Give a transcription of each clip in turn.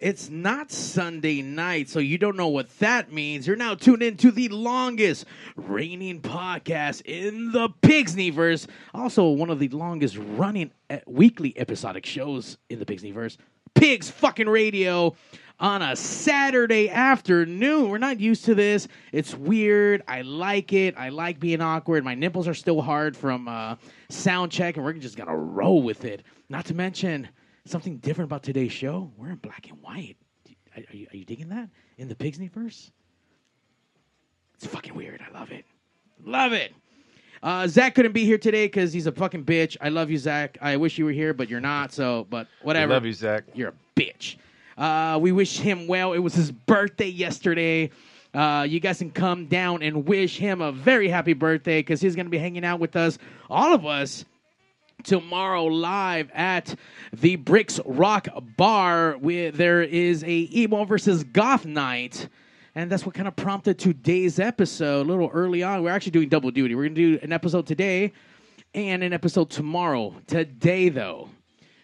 it's not Sunday night, so you don't know what that means. You're now tuned in to the longest reigning podcast in the Pigsneyverse. Also, one of the longest running weekly episodic shows in the Pigsneyverse. Pigs fucking radio on a Saturday afternoon. We're not used to this. It's weird. I like it. I like being awkward. My nipples are still hard from uh, sound check, and we're just gonna roll with it. Not to mention something different about today's show. We're in black and white. Are you, are you digging that in the Pigsney verse? It's fucking weird. I love it. Love it. Uh, Zach couldn't be here today because he's a fucking bitch. I love you, Zach. I wish you were here, but you're not. So, but I whatever. love you, Zach. You're a bitch. Uh, we wish him well. It was his birthday yesterday. Uh, you guys can come down and wish him a very happy birthday because he's going to be hanging out with us, all of us, tomorrow live at the Bricks Rock Bar. Where there is a emo versus goth night. And that's what kind of prompted today's episode. A little early on, we're actually doing double duty. We're going to do an episode today and an episode tomorrow. Today, though,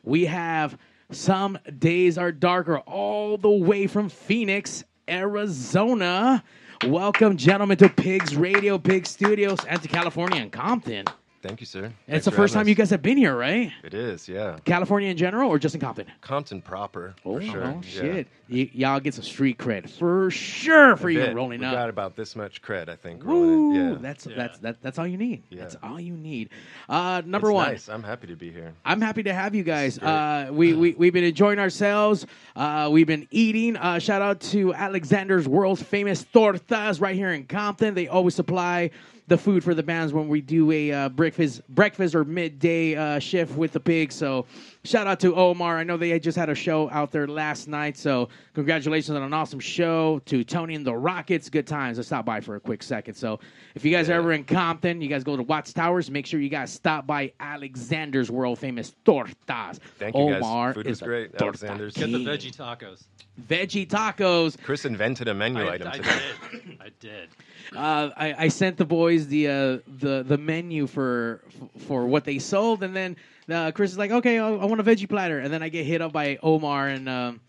we have Some Days Are Darker all the way from Phoenix, Arizona. Welcome, gentlemen, to Pigs Radio, Pig Studios, and to California and Compton. Thank you, sir. And Thanks it's the first having time you guys have been here, right? It is, yeah. California in general, or just in Compton? Compton proper, for sure. oh, yeah. shit. Y- y'all get some street cred for sure for you rolling we up. got about this much cred, I think. Woo! rolling in. Yeah. That's that's that, that's all you need. Yeah. That's all you need. Uh, number It's one. Nice. I'm happy to be here. I'm happy to have you guys. Uh, we, we, we've been enjoying ourselves. Uh, we've been eating. Uh, shout out to Alexander's world's famous tortas right here in Compton. They always supply the food for the bands when we do a uh, breakfast breakfast or midday uh, shift with the pigs. So shout out to Omar. I know they just had a show out there last night. So congratulations on an awesome show to Tony and the Rockets. Good times. Let's stop by for a quick second. So if you guys are ever in Compton, you guys go to Watts Towers. Make sure you guys stop by Alexander's world famous tortas. Thank you, guys. Omar Food is was great, torta Alexander's. Get the veggie tacos. veggie tacos. Chris invented a menu I, item I today. did. I did. Uh, I, I sent the boys the uh, the the menu for for what they sold, and then uh, Chris is like, "Okay, I, I want a veggie platter," and then I get hit up by Omar and um,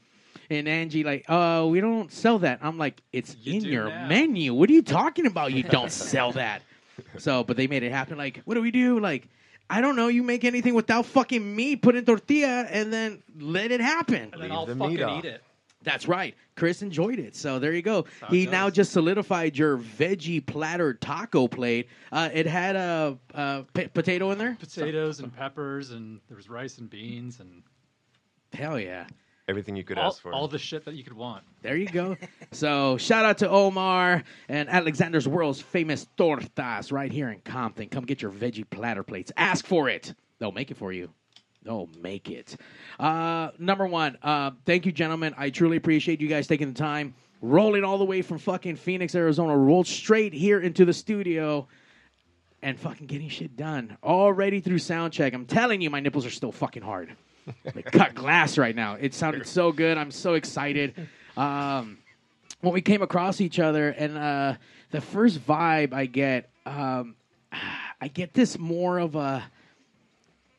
and Angie like, "Oh, we don't sell that." I'm like, "It's You in your now." menu. What are you talking about? You don't sell that." So, but they made it happen. Like, what do we do? Like. I don't know. You make anything without fucking meat, put in tortilla, and then let it happen. And then Leave I'll the fucking meat eat it. That's right. Chris enjoyed it. So there you go. how He it now just solidified your veggie platter taco plate. Uh, it had a, a p- potato in there. Potatoes and peppers, and there was rice and beans, and Hell yeah. Everything you could all, ask for. all the shit that you could want. There you go. so shout out to Omar and Alexander's world's famous tortas right here in Compton. Come get your veggie platter plates. Ask for it. They'll make it for you. They'll make it. Uh, number one, uh, thank you, gentlemen. I truly appreciate you guys taking the time, rolling all the way from fucking Phoenix, Arizona, rolled straight here into the studio and fucking getting shit done. Already through sound check. I'm telling you, my nipples are still fucking hard. They cut glass right now. It sounded so good. I'm so excited. Um, when we came across each other, and uh, the first vibe I get, um, I get this more of a.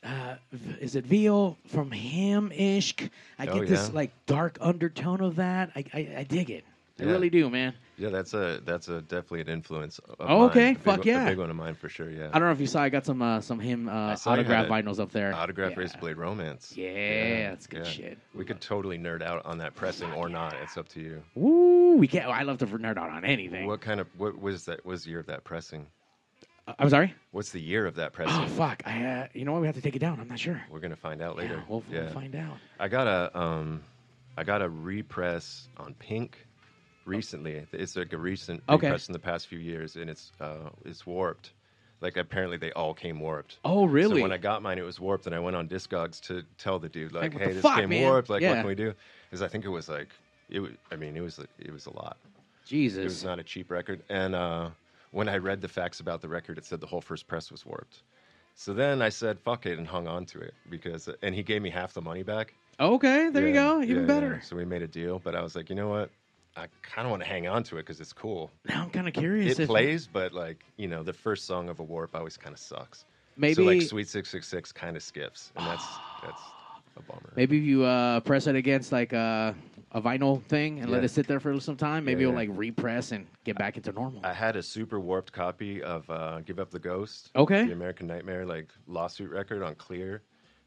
Uh, is it veal from him ish? I get Oh, this like dark undertone of that. I I, I dig it. I Yeah. really do, man. yeah, that's a that's a definitely an influence. Of Oh, okay. Big Fuck one- yeah. a big one of mine for sure. Yeah, I don't know if you saw. I got some uh, some him uh, I saw you autograph vinyls up there. autograph yeah. Razorblade Romance. Yeah, that's good yeah. shit. We could totally nerd out on that pressing or not. It's up to you. Woo, we can't. I love to nerd out on anything. What kind of what was that? Was the year of that pressing? I'm sorry. What's the year of that pressing? Oh fuck! I uh, you know what? We have to take it down. I'm not sure. We're gonna find out later. Yeah, we'll, we'll find out. I got a um, I got a repress on Pink recently. It's like a recent Okay. repress in the past few years, and it's uh, it's warped. Like apparently they all came warped. Oh really? So when I got mine, it was warped, and I went on Discogs to tell the dude like, Like, "Hey, this fuck, came man? warped. Like, Yeah. what can we do?" Because I think it was like it. Was, I mean, it was it was a lot. Jesus, it was not a cheap record. And uh, when I read the facts about the record, it said the whole first press was warped. So then I said, "Fuck it," and hung on to it because, and he gave me half the money back. okay, there you go. Even yeah, yeah. better. So we made a deal, but I was like, you know what? I kind of want to hang on to it because it's cool. Now I'm kind of curious. It plays, but like you know, the first song of a warp always kind of sucks. Maybe so like Sweet Six Six Six kind of skips, and that's that's a bummer. maybe if you uh, press it against like uh, a vinyl thing and let it sit there for some time, maybe Yeah, it'll like repress and get back into normal. I had a super warped copy of uh, "Give Up the Ghost," Okay. the American Nightmare like lawsuit record on Clear,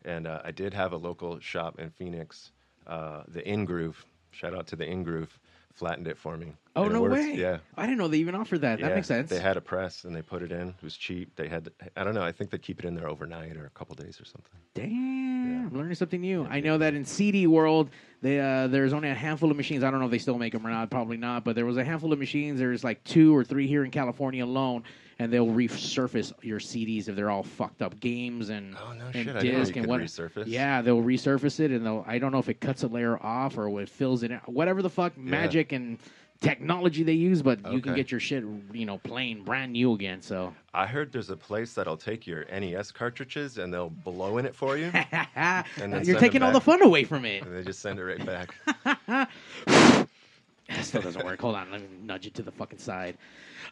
and uh, I did have a local shop in Phoenix uh, the In Groove. Shout out to the In Groove, flattened it for me. Oh And no way! Yeah. I didn't know they even offered that. That makes sense. They had a press and they put it in. It was cheap. They had, I don't know. I think they keep it in there overnight or a couple days or something. Damn, I'm learning something new. I know that in CD world, they, uh, there's only a handful of machines. I don't know if they still make them or not. Probably not. But there was a handful of machines. There's like two or three here in California alone, and they'll resurface your CDs if they're all fucked up games and Oh, no and shit. I didn't know disc and what. resurface. Yeah, they'll resurface it, and they'll. I don't know if it cuts a layer off or it fills it in. Whatever the fuck magic and technology they use, but you can get your shit, you know, plain brand new again. So I heard there's a place that'll take your NES cartridges and they'll blow in it for you. then you're taking all the fun away from it. and they just send it right back. Still doesn't work. Hold on, let me nudge it to the fucking side.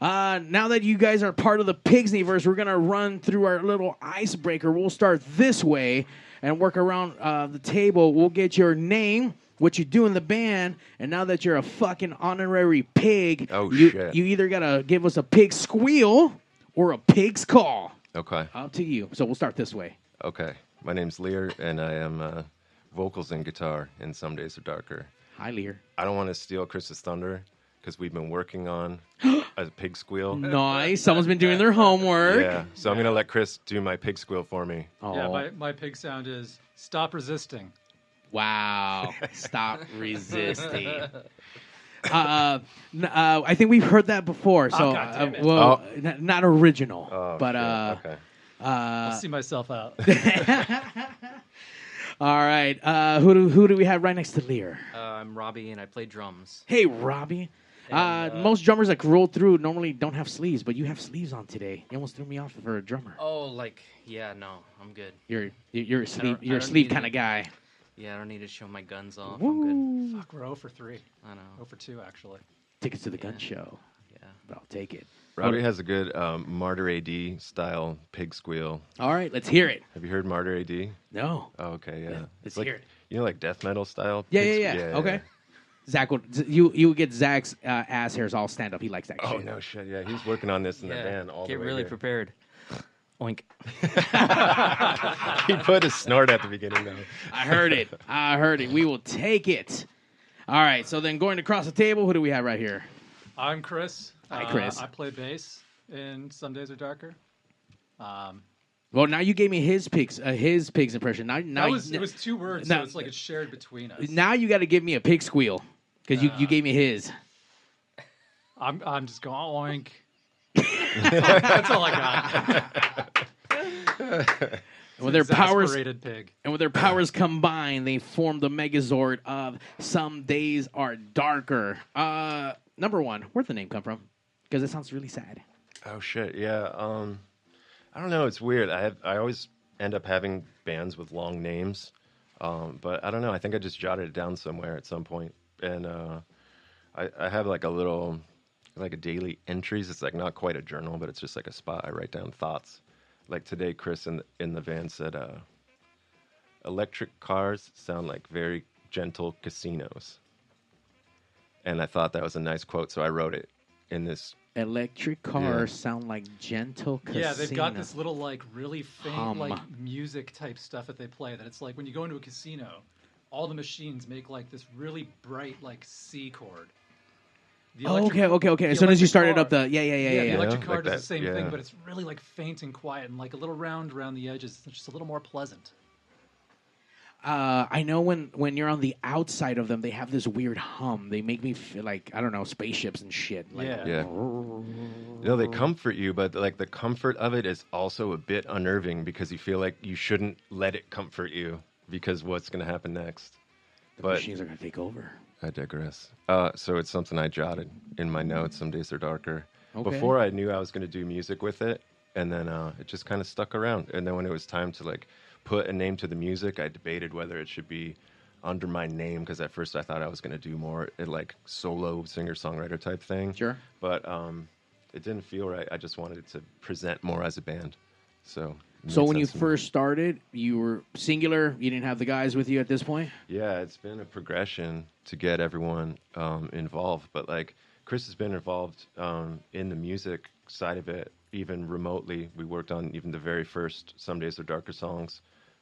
Uh, now that you guys are part of the Pigsneyverse, we're gonna run through our little icebreaker. We'll start this way and work around uh, the table. We'll get your name, what you do in the band, and now that you're a fucking honorary pig, Oh, you, shit. you either gotta give us a pig squeal or a pig's call. Okay. Up to you. So we'll start this way. Okay. My name's Lear, and I am uh, vocals and guitar in Some Days Are Darker. Hi, Lear. I don't want to steal Chris's thunder because we've been working on a pig squeal. Nice. Someone's been doing their homework. Yeah, so I'm gonna let Chris do my pig squeal for me. Oh. Yeah, my, my pig sound is stop resisting. Wow. Stop resisting. Uh, n- uh, I think we've heard that before. So, Oh, God damn uh, it. well, n- not original, Oh, but shit. uh, okay. I'll see myself out. all right. Uh, who do who do we have right next to Lear? Uh, I'm Robbie, and I play drums. Hey, Robbie. Uh, And, uh, most drummers that roll through normally don't have sleeves, but you have sleeves on today. You almost threw me off for a drummer. Oh, like yeah, no, I'm good. You're you're a sleeve you're a don't sleeve kind of guy. Yeah, I don't need to show my guns off. I'm good. Fuck, we're 0 for 3. I know. 0 for 2, actually. Tickets to the gun show, Yeah. but I'll take it. Robbie has a good um, Martyr AD style pig squeal. All right, let's hear it. Have you heard Martyr AD? No. Oh, okay, yeah. let's it's like hear it. you know, like death metal style. Yeah, pig yeah, sque- yeah. Okay. Zach will you you would get Zach's uh, ass hairs all stand up. He likes that. Oh shit. no shit! Yeah, he's working on this in the van all get the way really here. prepared. Oink. he put a snort at the beginning though. I heard it. I heard it. We will take it. All right. So then going across the table, who do we have right here? I'm Chris. Hi, Uh, Chris. I play bass in Some Days Are Darker. Um, Well, now you gave me his pigs, uh, his pigs impression. Now, now, that was, it was two words, no, so it's like it's shared between us. now you got to give me a pig squeal because you, you gave me his. I'm, I'm just going oink. That's all I got. And with their powers Exasperated pig. and with their powers combined, they form the Megazord of Some Days Are Darker. Uh, number one, where'd the name come from? Because it sounds really sad. Oh shit! Yeah. Um, I don't know. It's weird. I have I always end up having bands with long names, um, but I don't know. I think I just jotted it down somewhere at some point, and uh, I, I have like a little like a daily entries. It's like not quite a journal, but it's just like a spot I write down thoughts. Like today, Chris in the, in the van said, uh, "Electric cars sound like very gentle casinos," and I thought that was a nice quote, so I wrote it in this Electric cars sound like gentle casino. Yeah, they've got this little like really faint Hum. like music type stuff that they play. That it's like when you go into a casino, all the machines make like this really bright like C chord. The Oh, okay, okay, okay. As soon as you started car- up the yeah, yeah, yeah, yeah, yeah. the electric Yeah, car like does that, the same yeah. thing, but it's really like faint and quiet and like a little round around the edges. It's just a little more pleasant. Uh, I know when when you're on the outside of them, they have this weird hum. They make me feel like I don't know spaceships and shit. Like, Yeah. Yeah. You know, they comfort you, but like the comfort of it is also a bit unnerving because you feel like you shouldn't let it comfort you because what's going to happen next. the But machines are gonna take over. I digress. Uh, so it's something I jotted in my notes. Some days are darker. Okay. Before I knew I was going to do music with it, and then uh, it just kind of stuck around. And then when it was time to like put a name to the music, I debated whether it should be under my name because at first I thought I was going to do more uh, like solo singer songwriter type thing. Sure. But um, it didn't feel right. I just wanted to present more as a band. So. So when you first started, you were singular. You didn't have the guys with you at this point. Yeah, it's been a progression to get everyone um, involved. But like Chris has been involved um, in the music side of it, even remotely. We worked on even the very first "Some Days Are Darker" songs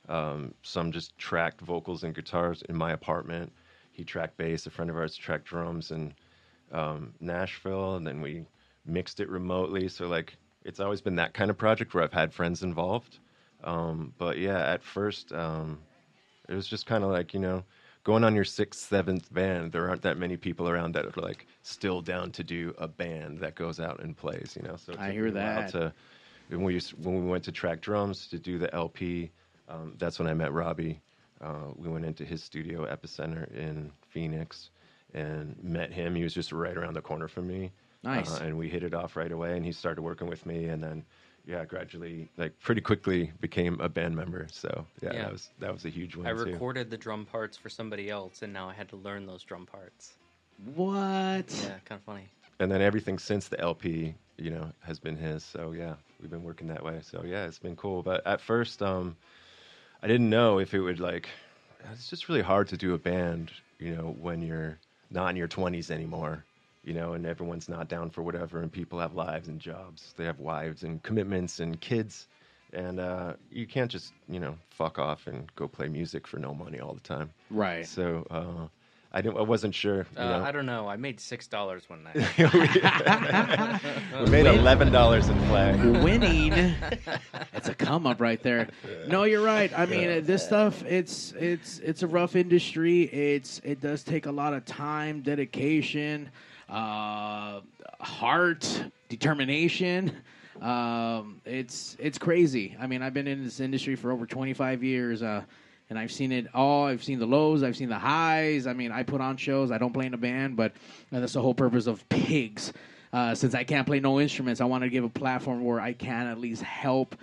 Um, some just tracked vocals and guitars in my apartment. He tracked bass. A friend of ours tracked drums in um, Nashville, and then we mixed it remotely. So like, it's always been that kind of project where I've had friends involved. Um, but yeah, at first, um, it was just kind of like you know going on your sixth seventh band there aren't that many people around that are like still down to do a band that goes out and plays you know so I hear that. to when we when we went to track drums to do the lp um, that's when i met robbie uh, we went into his studio epicenter in phoenix and met him he was just right around the corner from me Nice. uh, and we hit it off right away and he started working with me and then yeah gradually like pretty quickly became a band member so yeah, Yeah. that was that was a huge one I too. recorded the drum parts for somebody else, and now I had to learn those drum parts. What? Yeah, kind of funny. and then everything since the LP, you know, has been his. So yeah, we've been working that way. So yeah, it's been cool. But at first, um, I didn't know if it would like. It's just really hard to do a band, you know, when you're not in your twenties anymore, you know, and everyone's not down for whatever, and people have lives and jobs. They have wives and commitments and kids, and uh, you can't just you know fuck off and go play music for no money all the time. Right. So uh, I didn't. I wasn't sure. You Uh, know. I don't know. I made six dollars one night. we made eleven dollars in flag. winning. That's a come up right there. No, you're right. I mean, this stuff it's it's it's a rough industry. It's it does take a lot of time, dedication, uh, heart, determination. Um, it's it's crazy. I mean, I've been in this industry for over 25 years. Uh, and I've seen it all. I've seen the lows. I've seen the highs. I mean, I put on shows. I don't play in a band, but and that's the whole purpose of Pigs. Uh, since I can't play no instruments, I want to give a platform where I can at least help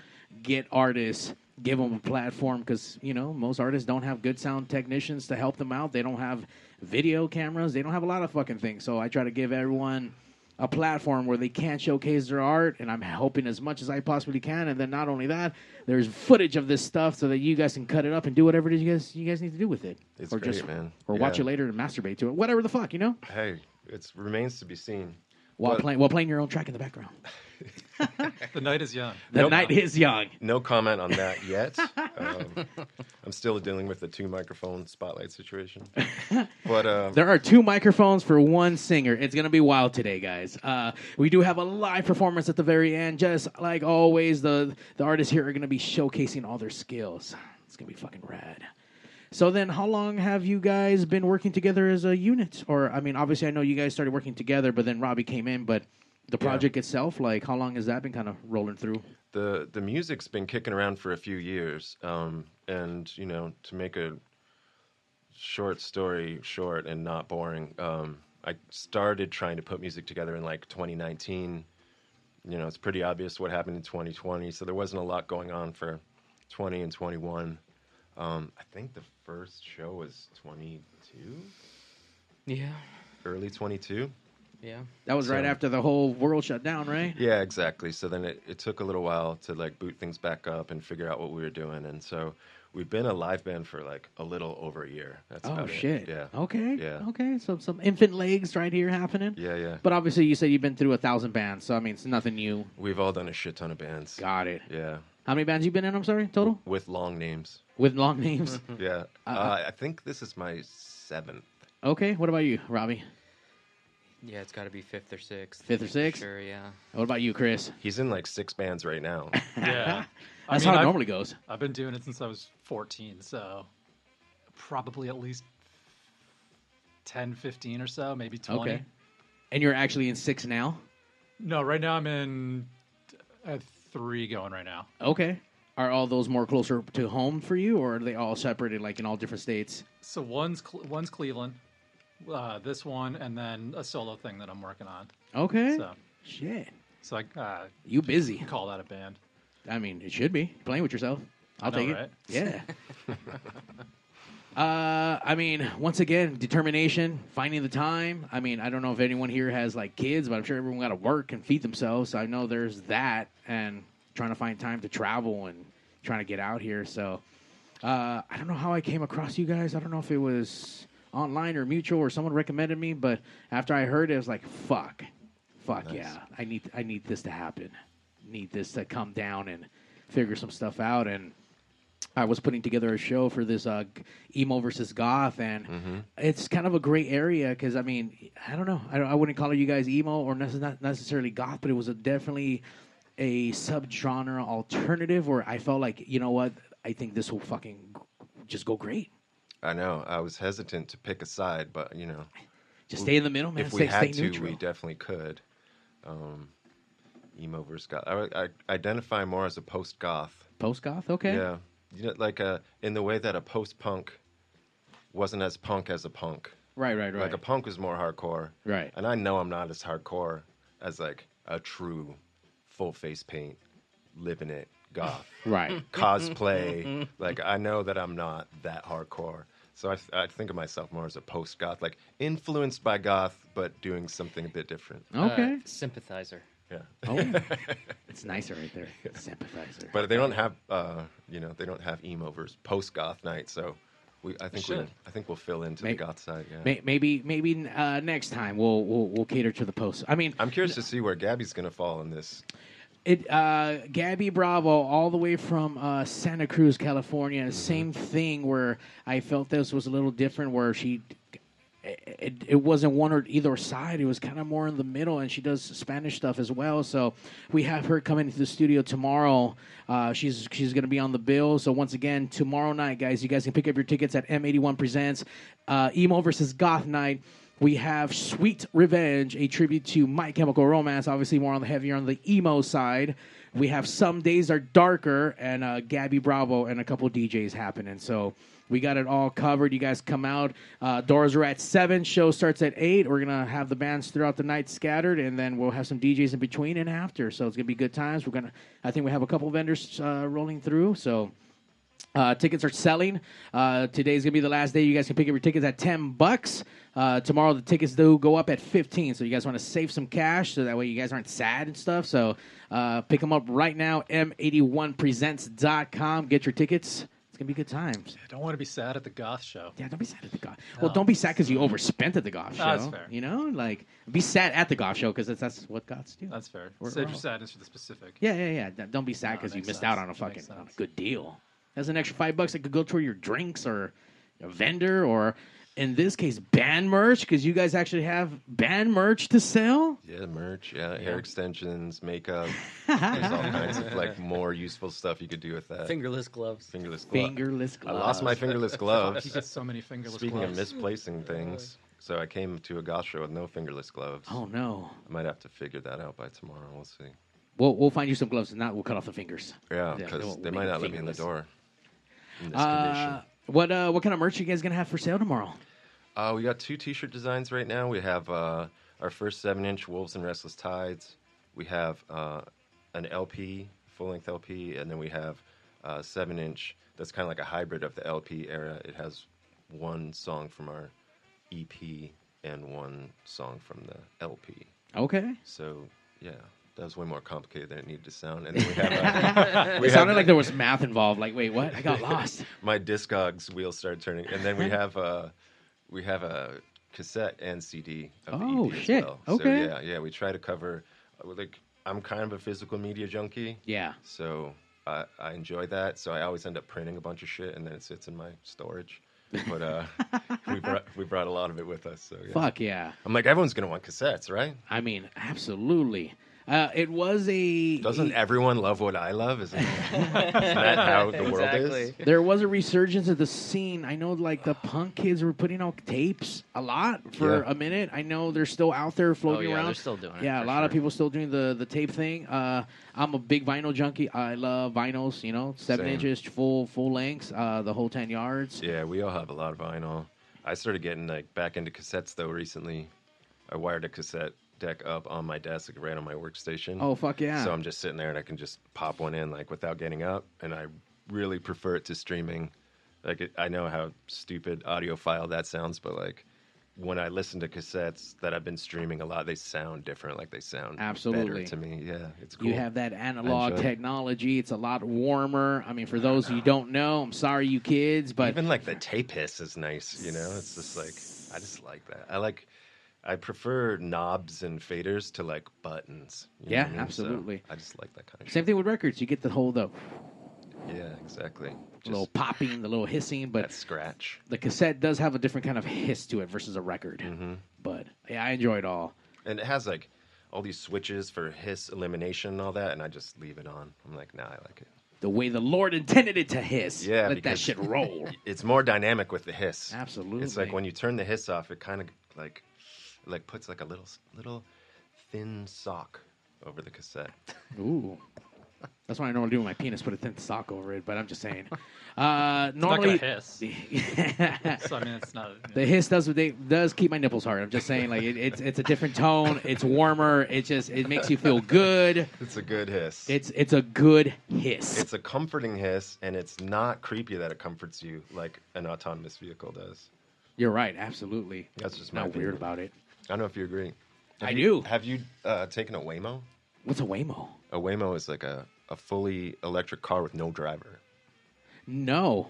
get artists, give them a platform because you know most artists don't have good sound technicians to help them out. They don't have video cameras. They don't have a lot of fucking things. So I try to give everyone a platform where they can showcase their art, and I'm helping as much as I possibly can. And then not only that, there's footage of this stuff so that you guys can cut it up and do whatever it is you guys you guys need to do with it, It's or great, man. or watch it later and masturbate to it, whatever the fuck, you know, Hey, it remains to be seen. while But playing while playing your own track in the background. The night is young. The Nope. night is young. No comment on that yet. um, I'm still dealing with the two microphone spotlight situation. But uh, There are two microphones for one singer. It's gonna be wild today, guys. Uh, we do have a live performance at the very end. Just like always, the the artists here are gonna be showcasing all their skills. It's gonna be fucking rad. So then, how long have you guys been working together as a unit? Or I mean, obviously, I know you guys started working together, but then Robbie came in. But the Yeah. project itself, like, how long has that been kind of rolling through? the the music's been kicking around for a few years, um, and you know, to make a short story short and not boring, um, I started trying to put music together in like 2019. You know, it's pretty obvious what happened in 2020, so there wasn't a lot going on for 20 and 21. Um, I think the first show was 22, Yeah, early 22. Yeah. That was right after the whole world shut down, right? Yeah, exactly. So then it, it took a little while to like boot things back up and figure out what we were doing. And so we've been a live band for like a little over a year. That's Oh about it. shit. Yeah. Okay. Yeah. Okay. So some infant legs right here happening. Yeah, yeah. But obviously, you said you've been through a thousand bands, so I mean, it's nothing new. We've all done a shit ton of bands. Got it. Yeah. How many bands you been in? I'm sorry, total With long names. with long names. Yeah. Uh, I think this is my seventh. okay. What about you, Robbie? Yeah, it's got to be fifth or sixth. Fifth or sixth? Sure, yeah. What about you, Chris? He's in like six bands right now. Yeah. I That's mean, how it I've- normally goes. I've been doing it since I was 14, so probably at least 10, 15 or so, maybe 20. Okay. And you're actually in six now. No, right now I'm in at three going right now. Okay. Are all those more closer to home for you, or are they all separated, like in all different states? So one's Cle- one's Cleveland, uh, this one, and then a solo thing that I'm working on. Okay. So, Shit. so I uh, You busy? call that a band. I mean, it should be playing with yourself. I'll know, take it. right? Yeah. uh, I mean, once again, determination, finding the time. I mean, I don't know if anyone here has like kids, but I'm sure everyone got to work and feed themselves. So I know there's that, and trying to find time to travel and trying to get out here. So uh, I don't know how I came across you guys. I don't know if it was online or mutual or someone recommended me, but after I heard it, I was like, fuck, fuck Nice. yeah, I need I need this to happen. Need this to come down and figure some stuff out. And I was putting together a show for this uh, emo versus goth, and Mm-hmm. it's kind of a gray area because I mean, I don't know, I, don't, I wouldn't call you guys emo or nece- not necessarily goth, but it was a definitely a subgenre alternative where I felt like you know what, I think this will fucking just go great. I know. I was hesitant to pick a side, but you know, Just stay in the middle, man. if stay, we had stay to, neutral. we definitely could. Um, emo versus goth. I, I identify more as a post goth. Post goth, okay. Yeah, you know, like uh, in the way that a post punk wasn't as punk as a punk. Right, right, right. Like a punk was more hardcore. Right. And I know I'm not as hardcore as like a true full face paint, living it goth. Right. Cosplay. like I know that I'm not that hardcore. So I, I think of myself more as a post goth, like influenced by goth, but doing something a bit different. Okay. Uh, sympathizer. Yeah. Oh, it's nicer right there. Sympathizer. But they don't have, uh, you know, they don't have emo versus post goth night. So we, I think, we I think we'll fill into May- the goth side. Yeah. May- maybe maybe uh, next time we'll, we'll we'll cater to the post. I mean, I'm curious to see where Gabby's gonna fall in this. It uh, Gabby Bravo all the way from uh, Santa Cruz, California. Same thing where I felt this was a little different. Where she. It, it wasn't one or either side. It was kind of more in the middle, and she does Spanish stuff as well. So we have her coming into the studio tomorrow. Uh, she's she's going to be on the bill. So once again, tomorrow night, guys, you guys can pick up your tickets at M81 Presents uh, Emo versus Goth Night. We have Sweet Revenge, a tribute to My Chemical Romance, obviously more on the heavier on the emo side. We have Some Days Are Darker and uh, Gabby Bravo and a couple DJs happening. So we got it all covered. You guys come out. Uh, doors are at 7. Show starts at 8. We're going to have the bands throughout the night scattered, and then we'll have some DJs in between and after. So it's going to be good times. We're going to, I think we have a couple vendors uh, rolling through. So uh, tickets are selling. Uh, today's gonna be the last day. You guys can pick up your tickets at ten bucks. Uh, tomorrow the tickets do go up at fifteen. So you guys want to save some cash so that way you guys aren't sad and stuff. So uh, pick them up right now. M81presents.com. Get your tickets. It's gonna be good times. I don't want to be sad at the goth show. Yeah, don't be sad at the goth. Well, don't be sad because you overspent at the goth show. No, that's fair. You know, like be sad at the goth show because that's, that's what goths do. That's fair. We're- Save your sadness for the specific. Yeah, yeah, yeah. Don't be sad No, because you missed sense. out on a fucking on a good deal. That's an extra five bucks that could go toward your drinks or a vendor or, in this case, band merch because you guys actually have band merch to sell. Yeah, merch. Yeah, hair extensions, makeup. There's all kinds of like more useful stuff you could do with that. Fingerless gloves. fingerless gloves. Fingerless gloves. I lost my fingerless You gloves. get so many fingerless Speaking gloves. of misplacing things, so I came to a goth show with no fingerless gloves. Oh no. I might have to figure that out by tomorrow. We'll see. We'll we'll find you some gloves and not we'll cut off the fingers. Yeah, Yeah, because we'll- they might make not let me in the fingerless. door. In this Uh, condition. What uh what kind of merch are you guys gonna have for sale tomorrow? Uh, we got two T-shirt designs right now. We have uh, our first seven-inch Wolves and Restless Tides. We have uh, an LP, full-length LP, and then we have uh, seven-inch. That's kind of like a hybrid of the LP era. It has one song from our EP and one song from the LP. Okay. So yeah, that was way more complicated than it needed to sound. And then we have uh, we It have sounded like there was math involved. Like, wait, what? I got lost. my Discogs wheels started turning, and then we have uh, we have a cassette and CD Oh, shit. as well. Okay. So yeah, yeah, we try to cover uh, like I'm kind of a physical media junkie, Yeah. so I, I enjoy that. So I always end up printing a bunch of shit, and then it sits in my storage. But uh, we brought we brought a lot of it with us. So yeah. Fuck yeah. I'm like everyone's gonna want cassettes, right? I mean, absolutely. Uh, it was a Doesn't everyone love what I love? Isn't, isn't that how the world is? There was a resurgence of the scene. I know, like the punk kids were putting out tapes a lot for Yeah. a minute. I know they're still out there floating Oh, yeah, around. they're still doing it, Yeah, a for lot of people still doing the the tape thing. Uh, I'm a big vinyl junkie. I love vinyls. You know, seven Same. inches, full full lengths, uh, the whole ten yards. Yeah, we all have a lot of vinyl. I started getting like back into cassettes though recently. I wired a cassette deck up on my desk, like, right on my workstation. Oh fuck yeah! So I'm just sitting there and I can just pop one in like without getting up, and I really prefer it to streaming. Like it, I know how stupid audiophile that sounds, but like when I listen to cassettes that I've been streaming a lot, they sound different. Like they sound Absolutely. better to me. Yeah, it's cool. You have that analog technology. It's a lot warmer. I mean, for those who don't know, I'm sorry, you kids, but even like the tape hiss is nice. You know, it's just like I just like that. I like. I prefer knobs and faders to like buttons. know Yeah, what I? So absolutely. I just like that kind of. Same thing with records. You get the whole the Yeah, exactly. the little popping, the little hissing, but That scratch. the cassette does have a different kind of hiss to it versus a record. Mm-hmm. But yeah, I enjoy it all. And it has like all these switches for hiss elimination and all that, and I just leave it on. I'm like, nah, I like it. The way the Lord intended it to hiss. Yeah, Let that shit roll. It's more dynamic with the hiss. Absolutely. It's like when you turn the hiss off, it kind of like like puts like a little little thin sock over the cassette. Ooh. That's what I normally do with my penis, put a thin sock over it, but I'm just saying. Uh, It's normally, gonna hiss. so I mean, it's not. the hiss does they, does keep my nipples hard. I'm just saying, like it, it's it's a different tone. It's warmer. It just it makes you feel good. It's a good hiss. It's it's a good hiss. It's a comforting hiss, and it's not creepy that it comforts you like an autonomous vehicle does. You're right. Absolutely. That's just my not weird about it. I don't know if you agree. Have I you- do. Have you uh, taken a Waymo? What's a Waymo? A Waymo is like a, a fully electric car with no driver. No.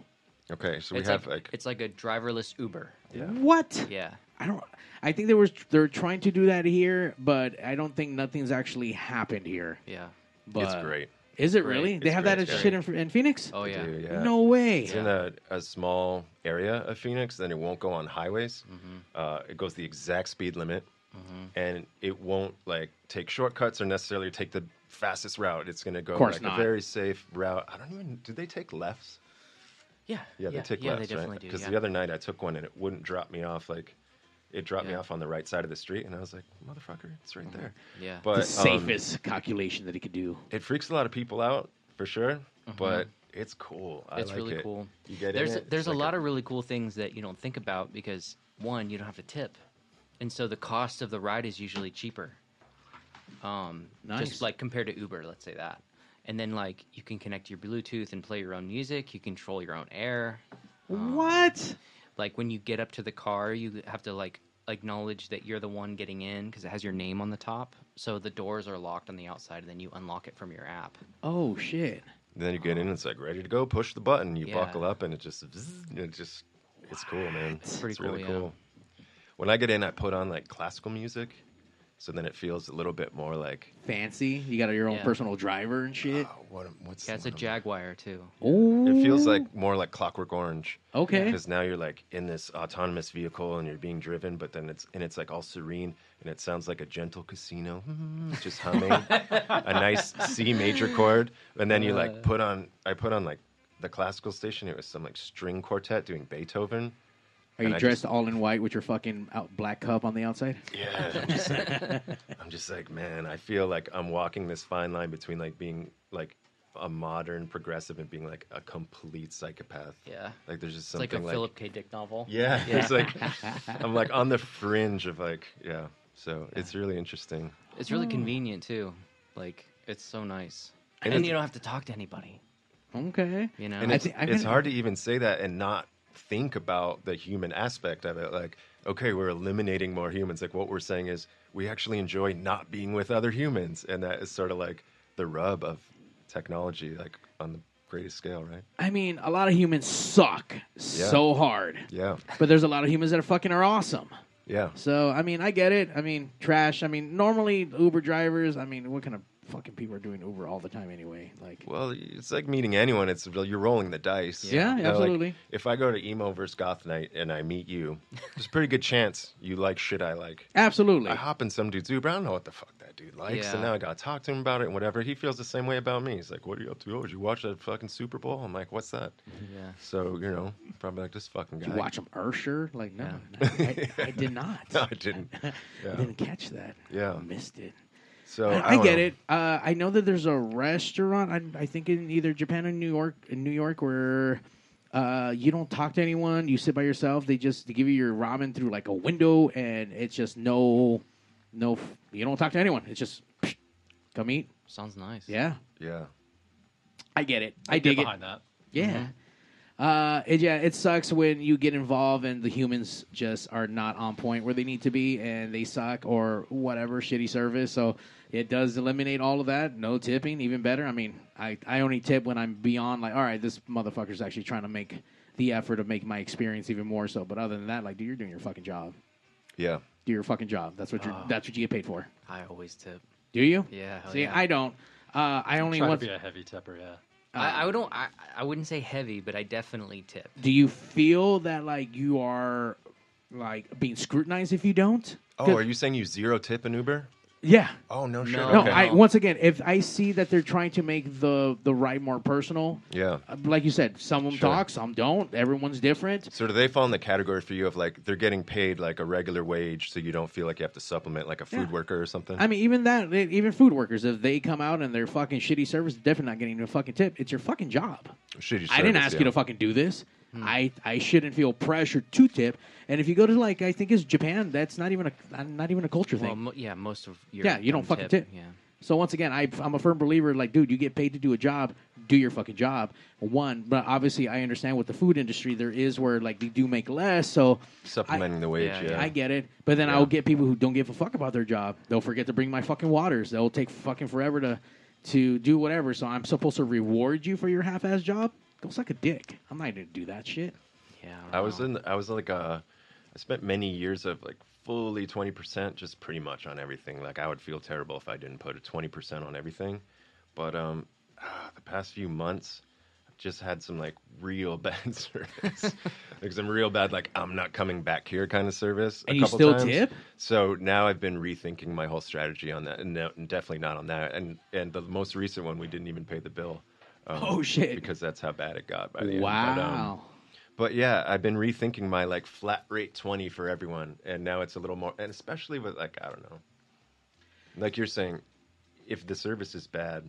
Okay, so we it's have like, like, it's like a driverless Uber. yeah. What? Yeah. I don't. I think they were they're trying to do that here, but I don't think nothing's actually happened here. Yeah. But it's great. Is it Great. really? They It's have great. that as shit in, in Phoenix? Oh yeah. Dude, yeah. No way. It's in a, a small area of Phoenix, then it won't go on highways. Mm-hmm. Uh, it goes the exact speed limit, and it won't like take shortcuts or necessarily take the fastest route. It's going to go like not. a very safe route. I don't even. Do they take lefts? Yeah. Yeah, they take yeah, lefts, they definitely right? do. Because yeah. the other night I took one and it wouldn't drop me off. Like, it dropped me off on the right side of the street, and I was like, "Motherfucker, it's right there." Yeah. But the um, safest calculation that he could do. it freaks a lot of people out for sure, but it's cool. I Mm-hmm. It's like really it. cool. You get there's in a, it, there's it's a like lot of really cool things that you don't think about because one, you don't have to tip, and so the cost of the ride is usually cheaper. Um, Nice. just like compared to Uber, let's say that, and then like you can connect your Bluetooth and play your own music. You control your own air. What? Like when you get up to the car, you have to like acknowledge that you're the one getting in because it has your name on the top. So the doors are locked on the outside, and then you unlock it from your app. Oh shit! Then you get in, it's like ready to go. Push the button, you Yeah. buckle up, and it just, zzz, it just, it's cool, man. It's, pretty really cool, yeah. cool. When I get in, I put on like classical music, so then it feels a little bit more like, Fancy. You got your own Yeah. personal driver and shit. oh, what, am- what's Yeah, it's a what am- Jaguar too. Oh, It feels like more like Clockwork Orange. okay. Because now you're like in this autonomous vehicle and you're being driven, but then it's and it's like all serene and it sounds like a gentle casino, just humming a nice C major chord, and then you Uh. like put on I put on like the classical station. It was some like string quartet doing Beethoven. Are you I dressed just- all in white with your fucking out black cup on the outside? Yeah, I'm just, like, I'm just like man, I feel like I'm walking this fine line between like being like a modern progressive and being like a complete psychopath. Yeah. Like there's just It's like something a Philip K. Dick novel. Yeah, Yeah. it's like I'm like on the fringe of like yeah. So it's really interesting. It's really hmm. convenient too. Like it's so nice, And and, you don't have to talk to anybody. Okay. You know, And I it's, I'm it's hard to even say that and not think about the human aspect of it. Like, okay, we're eliminating more humans. Like what we're saying is we actually enjoy not being with other humans, and that is sort of like the rub of technology, like on the greatest scale, right? I mean, a lot of humans suck so hard, Yeah, but there's a lot of humans that are fucking are awesome. yeah. So I mean, I get it. I mean, trash. I mean, normally Uber drivers. I mean, what kind of fucking people are doing Uber all the time anyway? Like, Well, it's like meeting anyone. It's you're rolling the dice. Yeah, You know, like, absolutely. if I go to emo versus goth night and I meet you, there's a pretty good chance you like shit I like. absolutely. I hop in some dude's Uber. I don't know what the fuck that dude likes, and now I gotta talk to him about it and whatever. He feels the same way about me. He's like, "What are you up to? Oh, did you watch that fucking Super Bowl?" I'm like, "What's that?" yeah. So you know, probably like this fucking guy. Did you watch him Usher? Like, no, no, I, I did not. No, I didn't. I Yeah. didn't catch that. Yeah. I missed it. So I, I, I get know. it. Uh, I know that there's a restaurant. I, I think in either Japan or New York, in New York, where uh, you don't talk to anyone. You sit by yourself. They just they give you your ramen through like a window, and it's just no, no. You don't talk to anyone. It's just come eat. Sounds nice. Yeah, Yeah. I get it. I, I get dig it. that. Yeah. Uh, it, yeah, it sucks when you get involved and the humans just are not on point where they need to be and they suck or whatever shitty service. So it does eliminate all of that. No tipping, even better. I mean, I, I only tip when I'm beyond like, all right, this motherfucker's actually trying to make the effort of make my experience even more so. But other than that, like, dude, you're doing your fucking job. Yeah. Do your fucking job. That's what you're. That's what you get paid for. I always tip. Do you? Yeah. hell See, yeah. I don't. Uh, I only Try to be a heavy tipper, yeah. I, I um, don't. I, I wouldn't say heavy, but I definitely tip. Do you feel that like you are like being scrutinized if you don't? Oh, are you saying you zero tip an Uber? Yeah. Oh no, shit. No. No, okay. I once again, if I see that they're trying to make the the ride more personal, yeah. uh, like you said, some of them Sure. talk, some don't. Everyone's different. So do they fall in the category for you of like they're getting paid like a regular wage, so you don't feel like you have to supplement like a food Yeah. worker or something? I mean, even that, e- even food workers, if they come out and they're fucking shitty service, definitely not getting a fucking tip. It's your fucking job. Shitty I didn't service, ask yeah. you to fucking do this. Hmm. I I shouldn't feel pressured to tip. And if you go to like I think it's Japan, that's not even a not even a culture Well, thing. mo- yeah, most of your Yeah, you don't fucking tip. Yeah. So once again, I, I'm a firm believer. Like, dude, you get paid to do a job. Do your fucking job. One, but obviously, I understand with the food industry, there is where like they do make less. So supplementing the wage. Yeah, Yeah, yeah. I get it. But then Yeah. I'll get people who don't give a fuck about their job. They'll forget to bring my fucking waters. They'll take fucking forever to to do whatever. So I'm supposed to reward you for your half-ass job? Go suck a dick. I'm not gonna do that shit. Yeah. I was know. in. I was like uh, I spent many years of like fully twenty percent, just pretty much on everything. Like I would feel terrible if I didn't put a twenty percent on everything. But um, ah, the past few months, I've just had some like real bad service. like some real bad, like I'm not coming back here kind of service. And a you couple still times. tip? So now I've been rethinking my whole strategy on that, and, no, and definitely not on that. And and the most recent one, we didn't even pay the bill. Um, Oh, shit. Because that's how bad it got by the end. But, Wow. um, but yeah, I've been rethinking my like flat rate twenty for everyone, and now it's a little more, and especially with like I don't know, like you're saying, if the service is bad,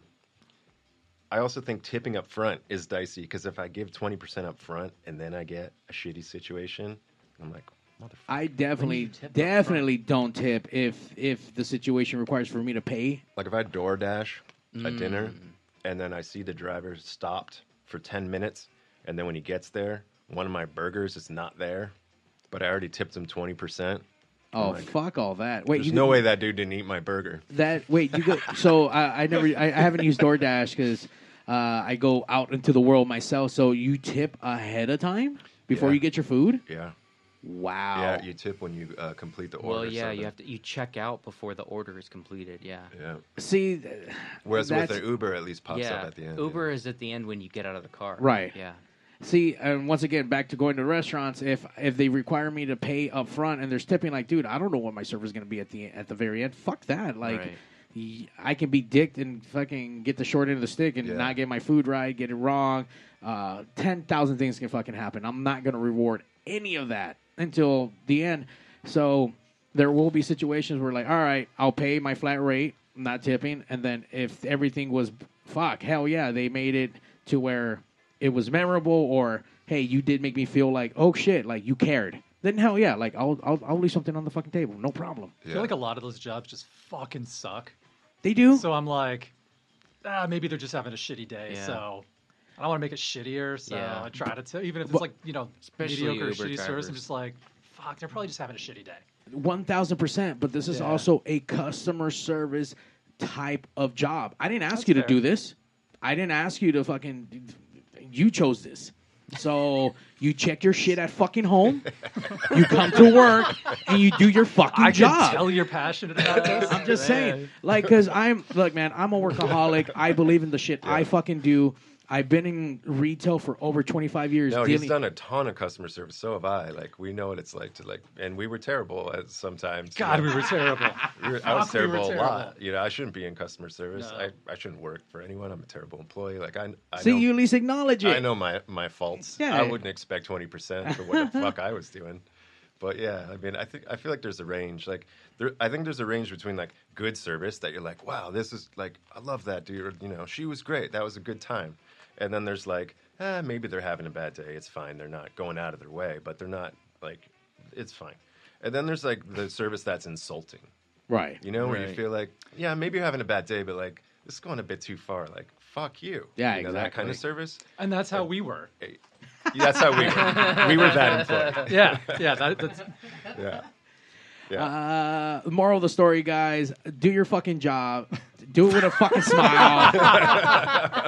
I also think tipping up front is dicey because if I give twenty percent up front and then I get a shitty situation, I'm like, motherfucker. I definitely you tip up definitely don't tip if if the situation requires for me to pay. Like if I DoorDash a dinner Mm. And then I see the driver stopped for 10 minutes and then when he gets there, one of my burgers is not there, but I already tipped him 20%. Oh like, fuck all that. Wait, There's no way that dude didn't eat my burger. that wait you go so I, I never I, I haven't used DoorDash because uh, I go out into the world myself. So you tip ahead of time before Yeah. you get your food. Yeah. Wow. Yeah, you tip when you uh, complete the order. Well, yeah, something. you have to. You check out before the order is completed. Yeah. Yeah. See, th- Whereas with that's- the Uber, at least pops yeah. up at the end. Uber is at the end when you get out of the car. Right. Yeah. See, and once again, back to going to restaurants. If if they require me to pay up front and there's tipping, like, dude, I don't know what my server's going to be at the at the very end. Fuck that. Like, Right. y- I can be dicked and fucking get the short end of the stick and Yeah. not get my food right, get it wrong. Uh, Ten thousand things can fucking happen. I'm not going to reward any of that until the end. So there will be situations where, like, all right, I'll pay my flat rate, not tipping, and then if everything was fuck, hell yeah, they made it to where it was memorable, or hey, you did make me feel like oh shit, like you cared. Then hell yeah, like I'll I'll, I'll leave something on the fucking table, no problem. I feel like a lot of those jobs just fucking suck. They do. So I'm like, ah, maybe they're just having a shitty day. Yeah. So I don't want to make it shittier. So Yeah. I try to tell, even if it's like you know Especially mediocre or Uber shitty service. I'm just like, fuck, they're probably just having a shitty day. One thousand percent. But this is Yeah. also a customer service type of job. I didn't ask That's you to fair. do this. I didn't ask you to fucking. You chose this. So you check your shit at fucking home. You come to work and you do your fucking I job. can tell you're passionate about this. I'm just Man. saying, like, because I'm look, man, I'm a workaholic. I believe in the shit I fucking do. I've been in retail for over 25 years. No, dealing, he's done a ton of customer service. So have I. Like we know what it's like to like, and we were terrible at sometimes. God, you we were terrible. We were- I was Fuck, we were terrible a lot. You know, I shouldn't be in customer service. No. I, I shouldn't work for anyone. I'm a terrible employee. Like I, I See, know, you at least acknowledge it. I know my my faults. Yeah. I wouldn't expect twenty percent for what the fuck I was doing. But yeah, I mean, I think I feel like there's a range. Like, there, I think there's a range between like good service that you're like, wow, this is like, I love that dude. Or, you know, she was great. That was a good time. And then there's like, eh, maybe they're having a bad day. It's fine. They're not going out of their way, but they're not like, it's fine. And then there's like the service that's insulting. Right. You know, where you feel like, yeah, maybe you're having a bad day, but like, this is going a bit too far. Like, fuck you. Yeah, you know, That kind of service. And that's how we were. That's how we were. We were that employee. Yeah, yeah. That, that's Yeah. Yeah. Uh, the moral of the story, guys: do your fucking job. Do it with a fucking smile.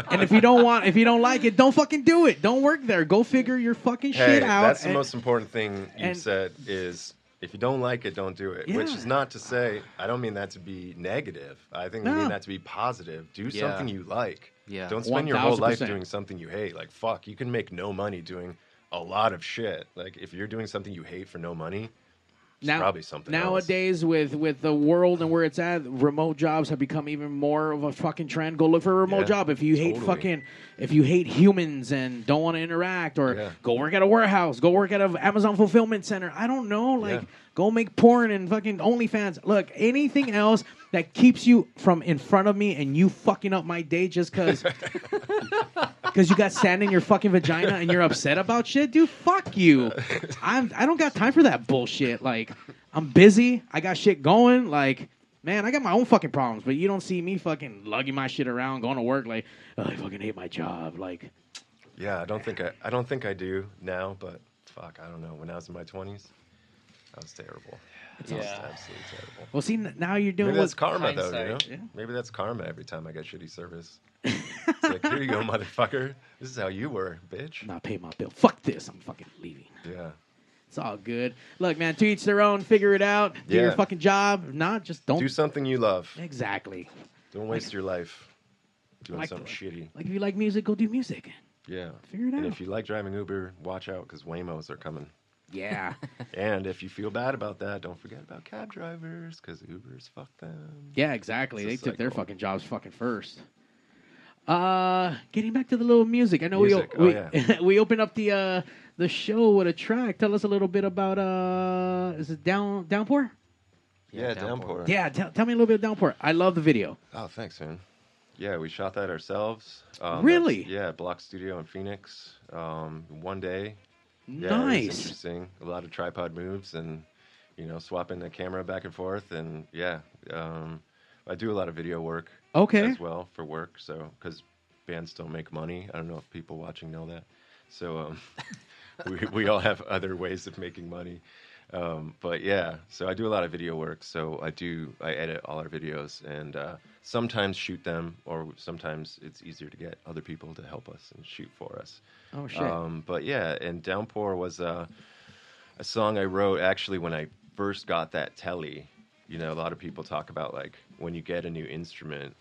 and if you don't want, if you don't like it, don't fucking do it. Don't work there. Go figure your fucking hey, shit out. that's the most important thing you and- said is if you don't like it, don't do it. Which is not to say I don't mean that to be negative. I think I mean that to be positive. Do Yeah. something you like. Yeah. Don't spend your whole life doing something you hate. Like fuck, you can make no money doing a lot of shit. Like if you're doing something you hate for no money, it's probably something else. nowadays with with the world and where it's at, remote jobs have become even more of a fucking trend. Go look for a remote Yeah, job if you hate totally. fucking if you hate humans and don't want to interact, or Yeah. go work at a warehouse, go work at an Amazon fulfillment center. I don't know, like Yeah. Go make porn and fucking OnlyFans. Look, anything else that keeps you from in front of me and you fucking up my day just because. Because you got sand in your fucking vagina and you're upset about shit, dude. Fuck you. I'm. I don't got time for that bullshit. Like, I'm busy. I got shit going. Like, man, I got my own fucking problems. But you don't see me fucking lugging my shit around, going to work. Like, oh, I fucking hate my job. Like, Yeah, I don't think I, I don't think I do now, but fuck, I don't know. When I was in my twenties, that was terrible. It's Yeah. absolutely terrible. well, see, now you're doing Maybe that's what. karma, though. You know? Yeah. Maybe that's karma every time I get shitty service. it's like, here you go, motherfucker. This is how you were, bitch. Not pay my bill. Fuck this. I'm fucking leaving. Yeah. It's all good. Look, man, to each their own. Figure it out. Do your fucking job. If not, just don't. Do something you love. exactly. Don't waste your life doing Like- something shitty. Like if you like music, go do music. Yeah. Figure it And out. And if you like driving Uber, watch out because Waymos are coming. Yeah. And if you feel bad about that, don't forget about cab drivers because Ubers fuck them. Yeah, exactly. They took their fucking jobs fucking first. Uh, getting back to the little music. I know Music, we oh, we, yeah. we opened up the uh the show with a track. Tell us a little bit about uh is it down downpour? Yeah, downpour. Yeah, tell, tell me a little bit of downpour. I love the video. Oh, thanks, man. Yeah, we shot that ourselves. Um, Really? that's- Yeah, Block Studio in Phoenix. Um, one day. Yeah, nice. interesting. A lot of tripod moves and, you know, swapping the camera back and forth. And yeah, um, I do a lot of video work Okay. as well for work. So, because bands don't make money. I don't know if people watching know that. So, um, we, we all have other ways of making money. Um, but yeah, so I do a lot of video work. So I do, I edit all our videos and uh, sometimes shoot them, or sometimes it's easier to get other people to help us and shoot for us. Oh shit. Um, but yeah, and Downpour was uh, a song I wrote actually when I first got that telly. You know, a lot of people talk about like when you get a new instrument,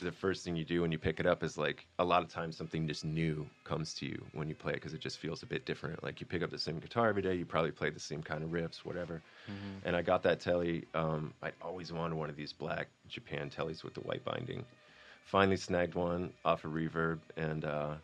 the first thing you do when you pick it up is like a lot of times something just new comes to you when you play it because it just feels a bit different. Like you pick up the same guitar every day, you probably play the same kind of riffs, whatever. And I got that telly. Um, I always wanted one of these black Japan tellies with the white binding. Finally snagged one off of Reverb, and uh,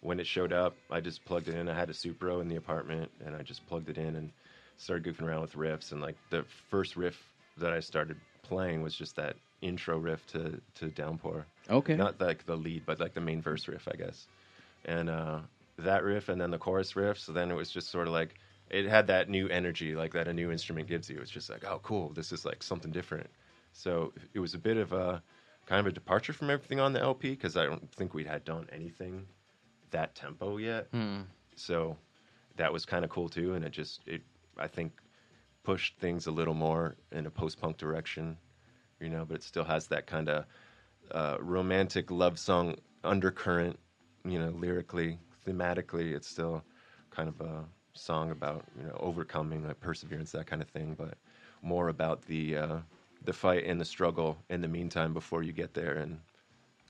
when it showed up, I just plugged it in. I had a Supro in the apartment, and I just plugged it in and started goofing around with riffs. And like the first riff that I started playing was just that intro riff to to Downpour. Okay. Not like the lead, but like the main verse riff, I guess. And uh, that riff, and then the chorus riff. So then it was just sort of like it had that new energy, like that a new instrument gives you. It's just like, oh, cool, this is like something different. So it was a bit of a kind of a departure from everything on the LP because I don't think we had done anything that tempo yet. So that was kind of cool too, and it just it I think pushed things a little more in a post punk direction, you know. But it still has that kind of uh, romantic love song undercurrent, you know, lyrically, thematically. It's still kind of a song about you know overcoming, like perseverance, that kind of thing, but more about the uh, the fight and the struggle in the meantime before you get there, and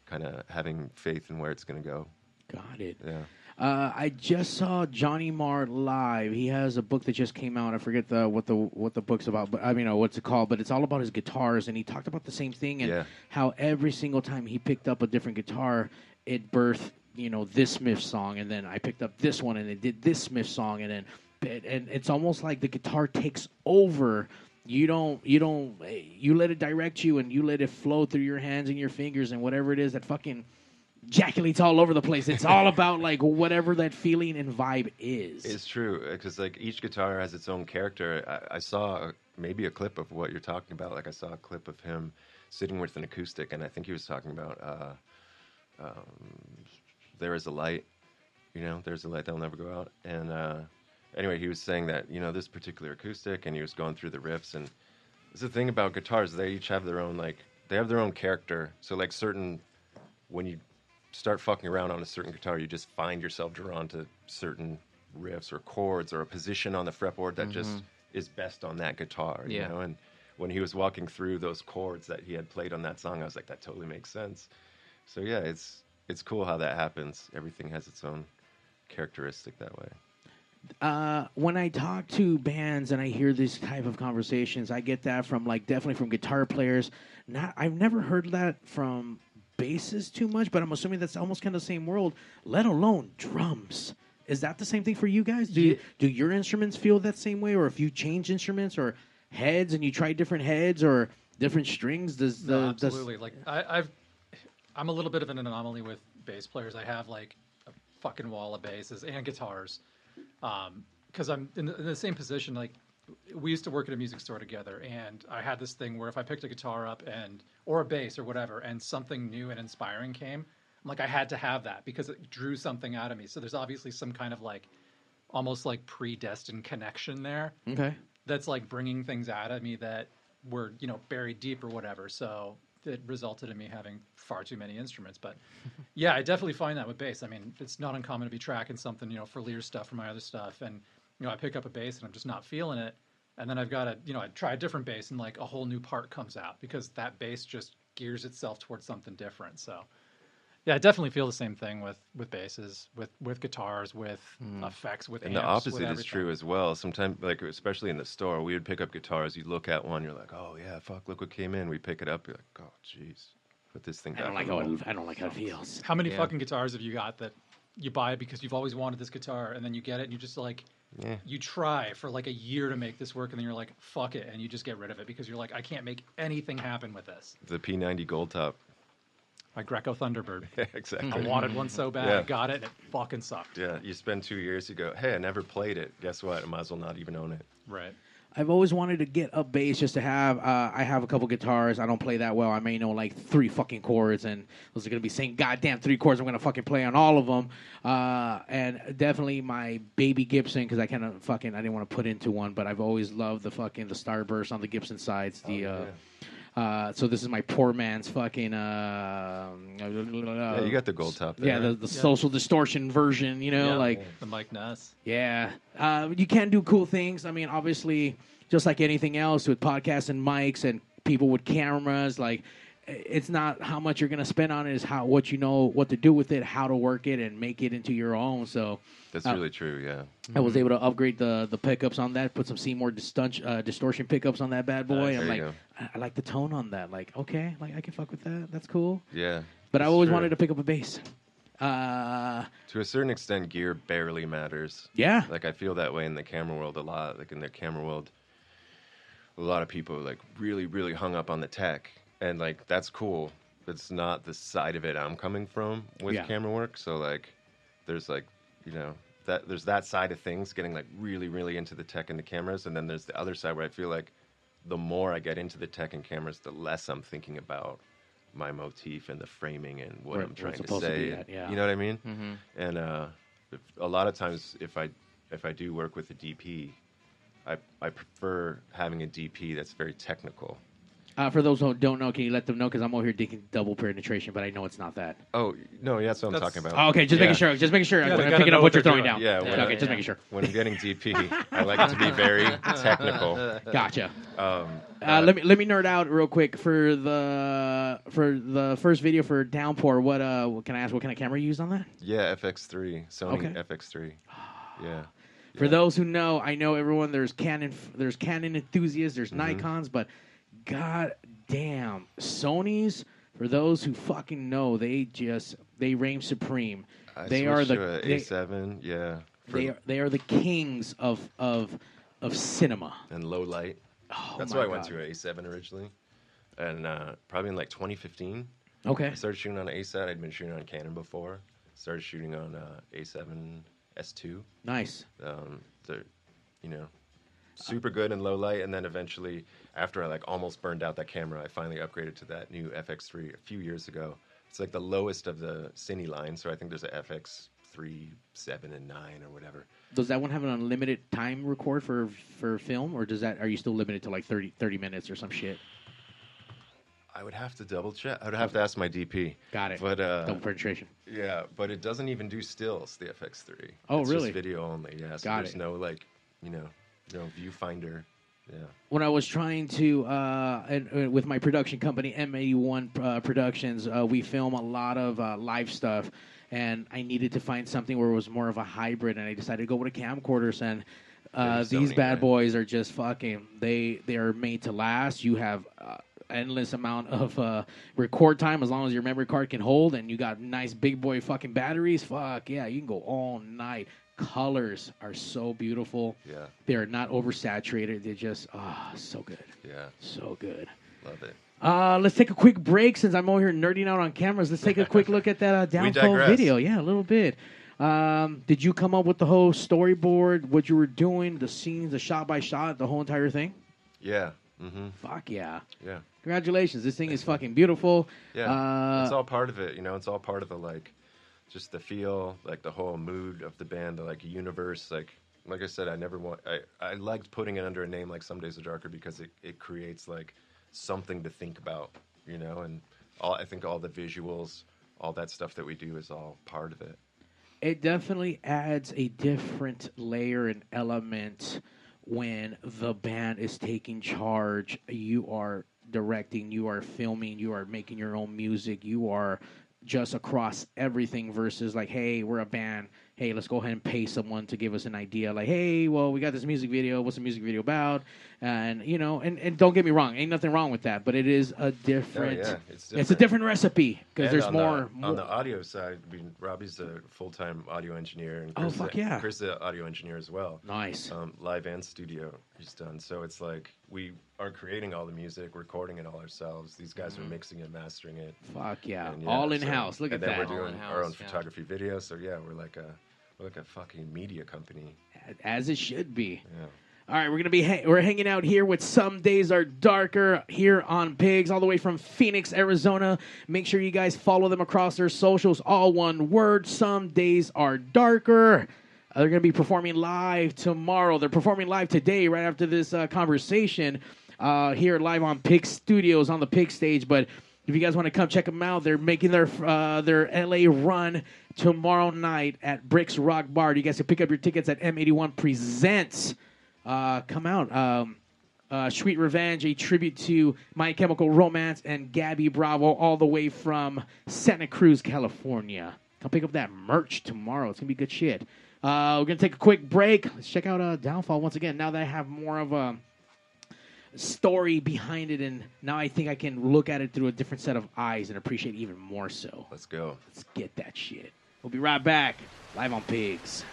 kind of having faith in where it's going to go. Got it. Yeah. Uh, I just saw Johnny Marr live. He has a book that just came out. I forget the what the what the book's about, but I mean, uh, what's it called? But it's all about his guitars, and he talked about the same thing and Yeah. how every single time he picked up a different guitar, it birthed you know this Smith song, and then I picked up this one, and it did this Smith song, and then it- and it's almost like the guitar takes over. You don't you don't you let it direct you, and you let it flow through your hands and your fingers and whatever it is that fucking jaculates all over the place. It's all about like whatever that feeling and vibe is. It's true because like each guitar has its own character. I, I saw maybe a clip of what you're talking about. Like I saw a clip of him sitting with an acoustic, and I think he was talking about uh, um, "There Is a Light." You know, there's a light that'll never go out. And uh, anyway, he was saying that you know this particular acoustic, and he was going through the riffs. And it's the thing about guitars; they each have their own like they have their own character. So like certain when you start fucking around on a certain guitar, you just find yourself drawn to certain riffs or chords or a position on the fretboard that just is best on that guitar. You Yeah. know, and when he was walking through those chords that he had played on that song, I was like, that totally makes sense. So yeah, it's it's cool how that happens. Everything has its own characteristic that way. uh, when I talk to bands and I hear this type of conversations, I get that from like definitely from guitar players. Not, I've never heard that from basses too much, but I'm assuming that's almost kind of the same world. Let alone drums. Is that the same thing for you guys? Do you, do your instruments feel that same way, or if you change instruments or heads and you try different heads or different strings, does the No, does- absolutely. Like I, I've, I'm a little bit of an anomaly with bass players. I have like a fucking wall of basses and guitars, um, because I'm in the, in the same position. Like we used to work at a music store together, and I had this thing where if I picked a guitar up and or a bass or whatever, and something new and inspiring came, I'm like I had to have that because it drew something out of me. So there's obviously some kind of like almost like predestined connection there okay? that's like bringing things out of me that were you know buried deep or whatever so it resulted in me having far too many instruments but yeah i definitely find that with bass i mean it's not uncommon to be tracking something you know for lear's stuff or my other stuff and you know i pick up a bass and i'm just not feeling it and then i've got to you know i try a different bass and like a whole new part comes out because that bass just gears itself towards something different so yeah i definitely feel the same thing with with basses with with guitars with hmm. effects with And the amps, with opposite is true as well. Sometimes, like especially in the store, we would pick up guitars. You look at one, you're like, "Oh yeah, fuck! Look what came in." We pick it up, you're like, "Oh jeez, put this thing I don't like on how it, I don't like how it feels. How many Yeah. fucking guitars have you got that you buy it because you've always wanted this guitar and then you get it and you just like Yeah. you try for like a year to make this work and then you're like fuck it and you just get rid of it because you're like I can't make anything happen with this. The P90 Gold Top. My Greco Thunderbird. exactly. I wanted one so bad. Yeah. I got it and it fucking sucked. Yeah, you spend two years, you go, "Hey, I never played it. Guess what? I might as well not even own it." Right. I've always wanted to get a bass just to have. Uh, I have a couple guitars. I don't play that well. I may know like three fucking chords, and those are gonna be same goddamn three chords. I'm gonna fucking play on all of them. Uh, and definitely my baby Gibson because I kind of fucking I didn't want to put into one, but I've always loved the fucking the Starburst on the Gibson sides. The uh, uh, so this is my poor man's fucking. Uh, Yeah, you got the Gold Top there. yeah, the, the social distortion version. You know, Yeah, like the Mike Ness. yeah, uh, you can do cool things. I mean, obviously, just like anything else with podcasts and mics and people with cameras, like it's not how much you're going to spend on it; is how what you know what to do with it, how to work it, and make it into your own. So That's Uh, really true. Yeah. I was able to upgrade the the pickups on that, put some Seymour distortion, uh, distortion pickups on that bad boy. Nice. I'm There like, you go. I, I like the tone on that. Like, okay, like I can fuck with that. That's cool. Yeah. But I always true. wanted to pick up a bass. Uh, To a certain extent, gear barely matters. yeah, Like I feel that way in the camera world a lot. Like in the camera world, a lot of people are like really, really hung up on the tech, and like that's cool. It's not the side of it I'm coming from with Yeah. camera work. So like, there's like, you know, that there's that side of things, getting like really, really into the tech and the cameras, and then there's the other side where I feel like the more I get into the tech and cameras, the less I'm thinking about my motif and the framing and what Where- I'm trying to supposed to say. be at, yeah. You know what I mean? Mm-hmm. And uh, if, a lot of times, if I if I do work with a DP, I I prefer having a DP that's very technical. Uh, for those who don't know, can you let them know? Because I'm over here digging double penetration, but I know it's not that. Oh no, yeah, that's what I'm That's- talking about. Oh, okay, just Yeah. making sure. Just making sure. Yeah, I'm gotta picking know up what what you're they're throwing doing. down. Yeah, okay, when I- just making sure. When I'm getting DP, I like it to be very technical. Gotcha. Um, Uh, let me let me nerd out real quick for the for the first video for Downpour. What uh, what can I ask? What kind of camera you used on that? yeah, FX3, Sony Okay. FX3. Yeah. For Yeah. those who know, I know everyone. There's Canon. There's Canon enthusiasts. There's Mm-hmm. Nikon's, but god damn, Sony's. For those who fucking know, they just they reign supreme. I they are the a A7. Yeah. They are they are the kings of of of cinema. and low light. Oh, That's why I went to an A7 originally, and uh, probably in like 2015. Okay. I started shooting on ASAT. I'd been shooting on Canon before. Started shooting on uh, A7 S2. Nice. Um, they're, you know, super good in low light. And then eventually, after I like almost burned out that camera, I finally upgraded to that new FX3 a few years ago. It's like the lowest of the Cine line. So I think there's a FX3, 7, and 9 or whatever. Does that one have an unlimited time record for for film, or does that are you still limited to like 30, 30 minutes or some shit? I would have to double check. I would have to ask my DP. Got it. But uh, Double penetration. Yeah, but it doesn't even do stills, the FX3. Oh, it's really? Just video only. Yeah, so Got there's it. no like, you know, no viewfinder, Yeah. when I was trying to, uh, and, uh, with my production company M81 uh, Productions, uh, we film a lot of uh, live stuff, and I needed to find something where it was more of a hybrid, and I decided to go with a camcorders, and uh, these bad right? boys are just fucking. They they are made to last. You have. Uh, endless amount of uh, record time as long as your memory card can hold and you got nice big boy fucking batteries fuck yeah you can go all night colors are so beautiful Yeah. they're not oversaturated. They're just ah so good, Yeah. so good. Love it. Uh, let's take a quick break since I'm over here nerding out on cameras. Let's take a quick look at that uh, downfall video. Yeah, a little bit. Um, did you come up with the whole storyboard? What you were doing, the scenes, the shot by shot, the whole entire thing? Yeah. Mm-hmm. Fuck yeah! Yeah. Congratulations, this thing is fucking beautiful. Yeah. Uh, it's all part of it. You know, it's all part of the like, just the feel, like the whole mood of the band, the like universe. Like, like I said, I never want. I I liked putting it under a name like Some Days Are Darker because it it creates like something to think about. You know, and all I think all the visuals, all that stuff that we do is all part of it. it definitely adds a different layer and element when the band is taking charge. You are directing, you are filming, you are making your own music, you are just across everything versus like, hey, we're a band. Hey, let's go ahead and pay someone to give us an idea. Like, hey, well, we got this music video. What's the music video about? And you know, and, and don't get me wrong, ain't nothing wrong with that. But it is a different. yeah, it's it's a different recipe because there's on more, the, more on the audio side. I mean, Robbie's a full time audio engineer, and Oh, Chris is fuck a- yeah. Chris is an audio engineer as well. Nice. um, live and studio he's done. So it's like we are creating all the music, recording it all ourselves. These guys are mm-hmm. mixing it, mastering it. Fuck yeah, And, all so- in house. Look and at then that. We're doing our own yeah. photography video. So yeah, we're like a we're like a fucking media company. as it should be. Yeah. All right, we're gonna be ha- we're hanging out here with some days are darker here on Pigs, all the way from Phoenix, Arizona. Make sure you guys follow them across their socials, all one word. Some days are darker. They're gonna be performing live tomorrow. They're performing live today, right after this uh, conversation, uh, here live on Pig Studios on the Pig stage. But if you guys want to come check them out, they're making their uh, their LA run tomorrow night at Bricks Rock Bar. You guys can pick up your tickets at M81 Presents. Uh, come out. Um, uh, Sweet Revenge, a tribute to My Chemical Romance and Gabby Bravo, all the way from Santa Cruz, California. Come pick up that merch tomorrow. It's gonna be good shit. Uh, we're gonna take a quick break. Let's check out uh, Downfall once again. Now that I have more of a story behind it, and now I think I can look at it through a different set of eyes and appreciate it even more so. Let's go. Let's get that shit. We'll be right back, live on Pigs.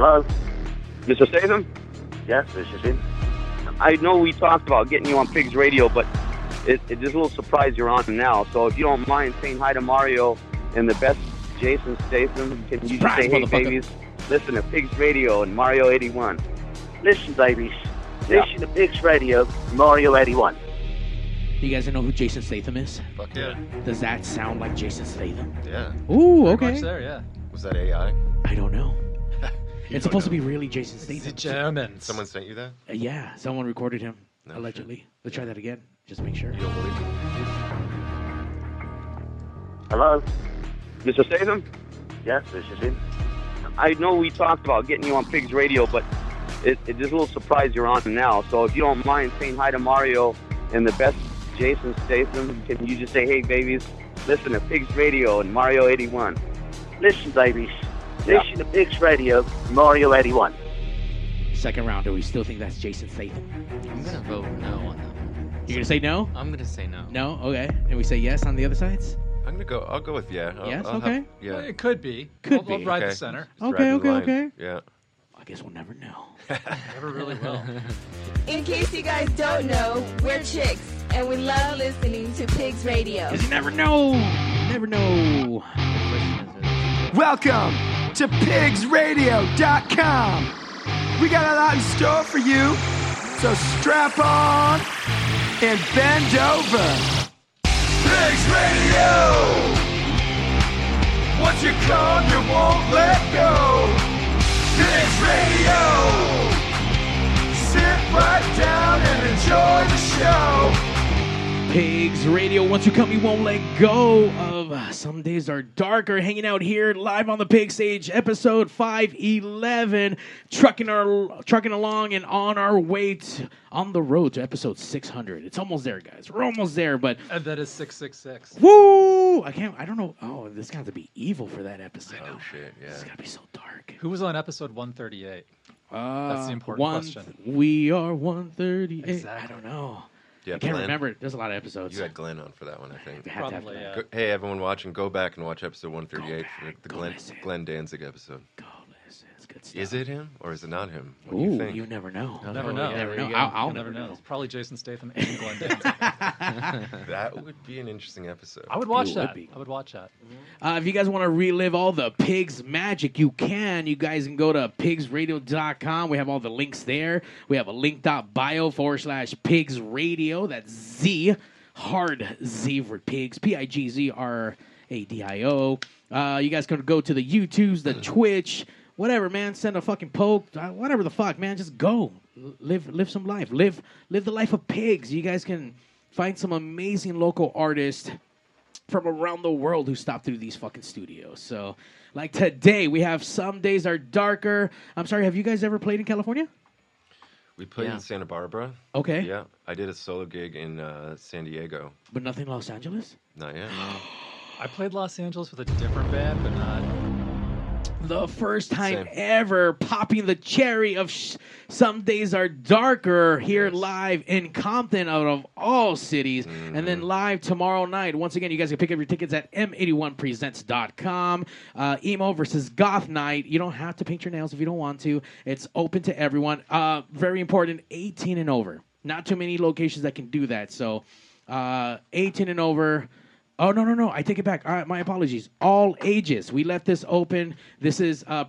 Hello? Mr. Statham? Yes, this is him. I know we talked about getting you on Pigz Radio, but it, it's a little surprise you're on now. So if you don't mind saying hi to Mario and the best Jason Statham, can you just Surprise, say, hey, babies, listen to Pigz Radio and Mario 81? Listen, babies. Yeah. Listen to Pigz Radio, Mario 81. Do You guys know who Jason Statham is? Fuck yeah. Does that sound like Jason Statham? Yeah. Ooh, okay. much there, yeah. Was that AI? I don't know. You it's supposed know. to be really Jason Statham. The Germans. Someone sent you that? Uh, yeah, someone recorded him No allegedly. Let's try that again, just to make sure. You don't believe it? Hello? Mr. Statham? Yes, this is him. I know we talked about getting you on Pigz Radio, but it, it's a little surprise you're on now. So if you don't mind saying hi to Mario and the best Jason Statham, can you just say, hey, babies, listen to Pigz Radio and Mario 81? Listen, babies. Yeah. Listen to Pigz Radio, Mario 81. Second round, do we still think that's Jason Statham? I'm gonna vote no on that. one. You're gonna say no? I'm gonna say no. No? Okay. And we say yes on the other sides? I'm gonna go. I'll go with yeah. I'll, Yes? I'll have- Okay. yeah. Well, it could be. Could I'll, I'll be. ride Okay. the center. Just Okay, okay, okay. Yeah. I guess we'll never know. Never really will. In case you guys don't know, we're chicks, and we love listening to Pigz Radio. Cause you never know. You never know. Welcome to pigzradio.com. We got a lot in store for you, so strap on and bend over. Pigz Radio! Once you come, you won't let go. Pigz Radio! Sit right down and enjoy the show. Pigz Radio. Once you come, you won't let go of uh, Some Days Are Darker. Hanging out here live on the Pig Stage, episode 511. Trucking our trucking along and on our way to, on the road to episode 600. It's almost there, guys. We're almost there, but and that is 666. woo! I can't. I don't know. Oh, this got to be evil for that episode. Oh shit. It's Yeah. got to be so dark. Who was on episode 138? Uh, That's the important one, question. We are 138. I don't know. Yeah. I can't Glenn. remember. There's a lot of episodes. You had Glenn on for that one, I think. We to have Probably, that. yeah. Go- Hey, everyone watching, go back and watch episode 138 Go for back, the go Glenn, listen. Glenn Danzig episode. Go listen. It's good stuff. Is it him or is it not him? What do Ooh, you think? you never know. You'll never know. never know. I'll, I'll You'll never never know. know. It's probably Jason Statham and Glenn Danzig. That would be an interesting episode. I would watch It would that. be. I would watch that. Uh, if you guys want to relive all the pigs magic, you can. You guys can go to pigzradio.com. We have all the links there. We have a link.bio forward slash pigz radio. That's Z, hard Z for pigs, P I G Z R A D I O. Uh, you guys can go to the YouTubes, the Twitch, whatever, man. Send a fucking poke, uh, whatever the fuck, man. Just go. Live, live some life. Live, live the life of pigs. You guys can find some amazing local artists from around the world who stop through these fucking studios. So, like today, we have Some Days Are Darker. I'm sorry, have you guys ever played in California? We played Yeah. in Santa Barbara. Okay. Yeah. I did a solo gig in uh, San Diego. But nothing in Los Angeles? Not yet. I played Los Angeles with a different band, but not. The first time Same. ever popping the cherry of sh- Some Days Are Darker here Yes. live in Compton out of all cities. And Mm-hmm. then live tomorrow night. Once again, you guys can pick up your tickets at m81presents.com. Uh, emo versus goth night. You don't have to paint your nails if you don't want to. It's open to everyone. Uh, very important 18 and over. Not too many locations that can do that. So uh, 18 and over. Oh no no no! I take it back. Uh, my apologies. All ages. We left this open. This is uh,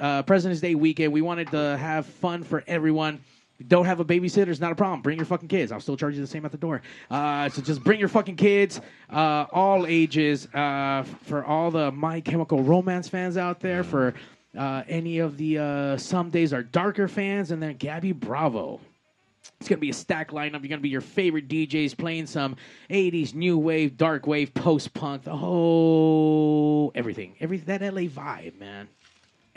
uh, President's Day weekend. We wanted to have fun for everyone. Don't have a babysitter. It's not a problem. Bring your fucking kids. I'll still charge you the same at the door. Uh, so just bring your fucking kids. Uh, all ages. Uh, for all the My Chemical Romance fans out there. For uh, any of the uh, Some Days Are Darker fans, and then Gabby Bravo. It's gonna be a stack lineup. You're gonna be your favorite DJs playing some '80s new wave, dark wave, post punk, the whole everything, every that LA vibe, man.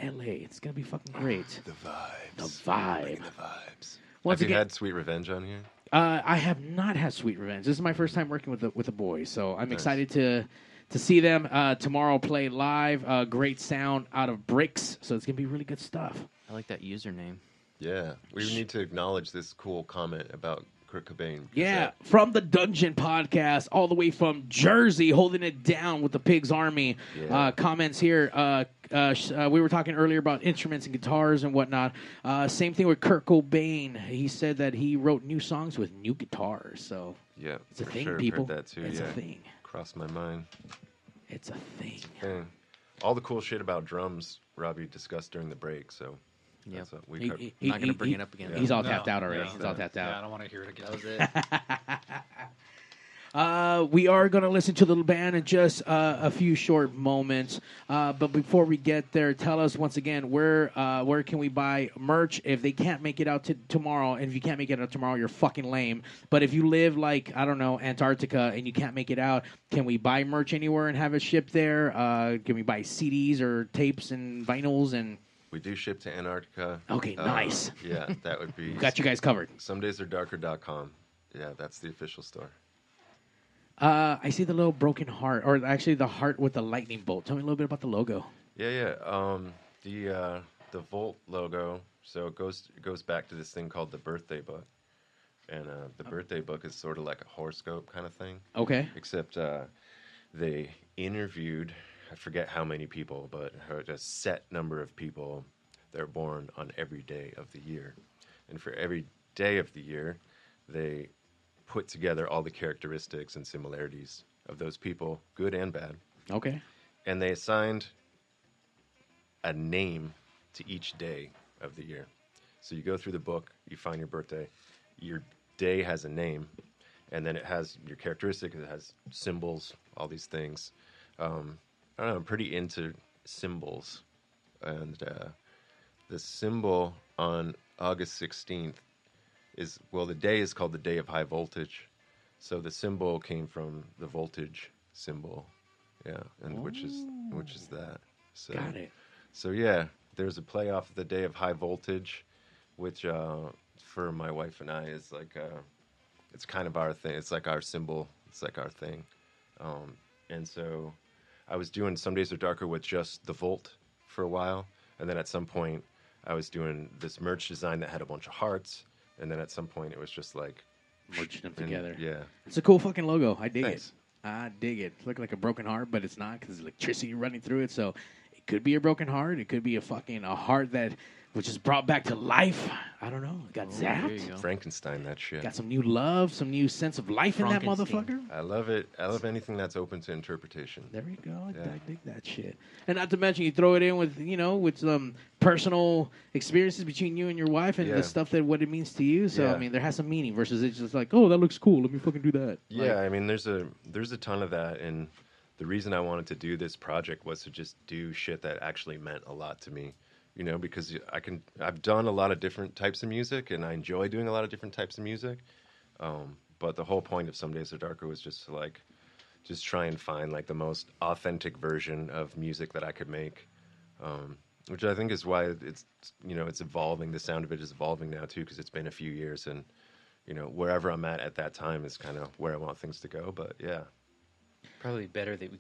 LA, it's gonna be fucking great. The vibes. The vibe. The vibes. Once Have you again, had Sweet Revenge on here? uh, I have not had Sweet Revenge. This is my first time working with the with the boys, so I'm Nice. excited to to see them uh, tomorrow play live. Uh, great sound out of Bricks, so it's gonna be really good stuff. I like that username. Yeah. We need to acknowledge this cool comment about Kurt Cobain. Yeah, from the Dungeon Podcast, all the way from Jersey, holding it down with the Pigs Army. Yeah. Uh, comments here. Uh, uh, sh- uh, we were talking earlier about instruments and guitars and whatnot. Uh, same thing with Kurt Cobain. He said that he wrote new songs with new guitars. So Yeah, it's a thing, sure. People. Heard that too. It's yeah. a thing. Crossed my mind. It's a thing. Thing. All the cool shit about drums, Robbie discussed during the break. So Yep. that's what we He- covered. he- I'm not gonna bring he- it up again. He's all No, tapped out already. no, He's all tapped out. Yeah, I don't want to hear it again. That was it. Uh, we are going to listen to the band in just uh, a few short moments. Uh, but before we get there, tell us once again where uh, where can we buy merch if they can't make it out to tomorrow. And if you can't make it out tomorrow, you're fucking lame. But if you live like I don't know Antarctica and you can't make it out, can we buy merch anywhere and have it shipped there? Uh, can we buy CDs or tapes and vinyls and We do ship to Antarctica. Okay, Uh, nice. Yeah, that would be. Got you guys covered. Some days are darker.com. Yeah, that's the official store. Uh, I see the little broken heart, or actually the heart with the lightning bolt. Tell me a little bit about the logo. Yeah, yeah. Um, the uh, the Volt logo. So it goes it goes back to this thing called the birthday book, and uh, the birthday book is sort of like a horoscope kind of thing. Okay. Except uh, they interviewed I forget how many people, but a set number of people that are born on every day of the year, and for every day of the year, they put together all the characteristics and similarities of those people, good and bad. Okay. And they assigned a name to each day of the year. So you go through the book, you find your birthday, your day has a name, and then it has your characteristic, it has symbols, all these things. Um, I don't know, I'm pretty into symbols. And uh, the symbol on August 16th is, well, the day is called the day of high voltage. So the symbol came from the voltage symbol. Yeah, and which is which is that. So, Got it. So yeah, there's a play off the day of high voltage, which uh, for my wife and I is like uh, it's kind of our thing. It's like our symbol. It's like our thing. Um, and so I was doing some days are darker with just the volt for a while, and then at some point I was doing this merch design that had a bunch of hearts, and then at some point it was just like merging them and- together. Yeah. It's a cool fucking logo. I dig Thanks. it. I dig it. Look like a broken heart, but it's not because electricity running through it. So it could be a broken heart. It could be a fucking a heart that which is brought back to life. I don't know. Got zapped. Frankenstein, that shit. Got some new love, some new sense of life in that motherfucker. I love it. I love anything that's open to interpretation. There you go. I, Yeah. I dig that shit. And not to mention, you throw it in with you know with some personal experiences between you and your wife, and Yeah. the stuff that what it means to you. So I mean, there has some meaning versus it's just like, oh, that looks cool. Let me fucking do that. Yeah, Like, I mean, there's a there's a ton of that, and the reason I wanted to do this project was to just do shit that actually meant a lot to me. You know, because I can I've done a lot of different types of music, and I enjoy doing a lot of different types of music. Um, but the whole point of Some Days Are Darker was just to like just try and find like the most authentic version of music that I could make. Um, which I think is why it's you know it's evolving. The sound of it is evolving now too, because it's been a few years, and you know wherever I'm at at that time is kind of where I want things to go. But yeah, Probably better that we,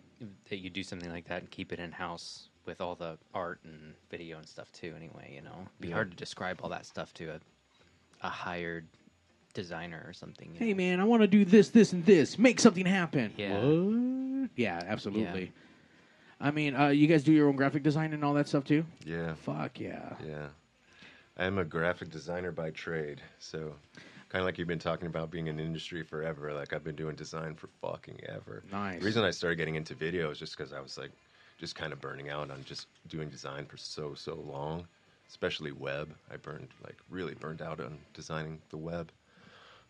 that you do something like that and keep it in house with all the art and video and stuff too. Anyway, you know, It'd be Yeah. hard to describe all that stuff to a a hired designer or something. you hey know? man, I want to do this, this, and this. Make something happen. Yeah. What? Yeah, absolutely. I mean, uh, you guys do your own graphic design and all that stuff too. yeah, Fuck yeah. yeah. I'm a graphic designer by trade, so kind of like you've been talking about being in industry forever. Like I've been doing design for fucking ever. Nice. The reason I started getting into video is just because I was like, just kind of burning out on just doing design for so so long, especially web. I burned like really burned out on designing the web.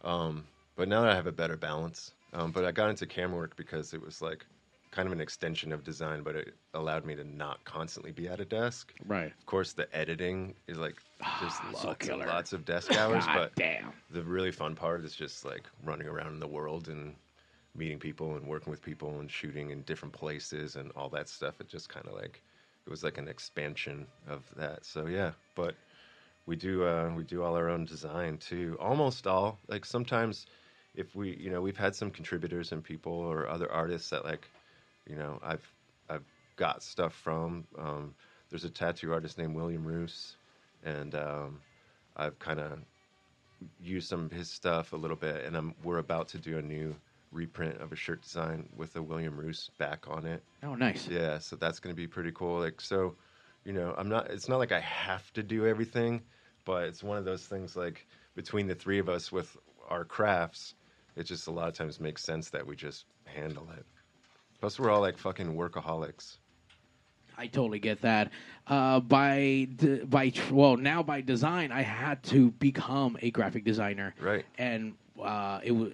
Um, but now that I have a better balance, um, but I got into camera work because it was like kind of an extension of design, but it allowed me to not constantly be at a desk. Right. Of course, the editing is like just so lots and lots of desk hours, but damn. the really fun part is just like running around in the world and meeting people and working with people and shooting in different places and all that stuff. It just kind of like it was like an expansion of that. So yeah, but we do uh, we do all our own design too. Almost all. Like sometimes if we you know we've had some contributors and people or other artists that like you know I've I've got stuff from. Um, there's a tattoo artist named William Roos, and um, I've kind of used some of his stuff a little bit, and I'm, we're about to do a new reprint of a shirt design with a William Roos back on it. Oh, nice. Yeah, so that's going to be pretty cool. Like, so, you know, I'm not. It's not like I have to do everything, but it's one of those things. Like between the three of us with our crafts, it just a lot of times makes sense that we just handle it. Plus, we're all like fucking workaholics. I totally get that. Uh, by de- by tr- well now by design, I had to become a graphic designer. Right. And uh, it was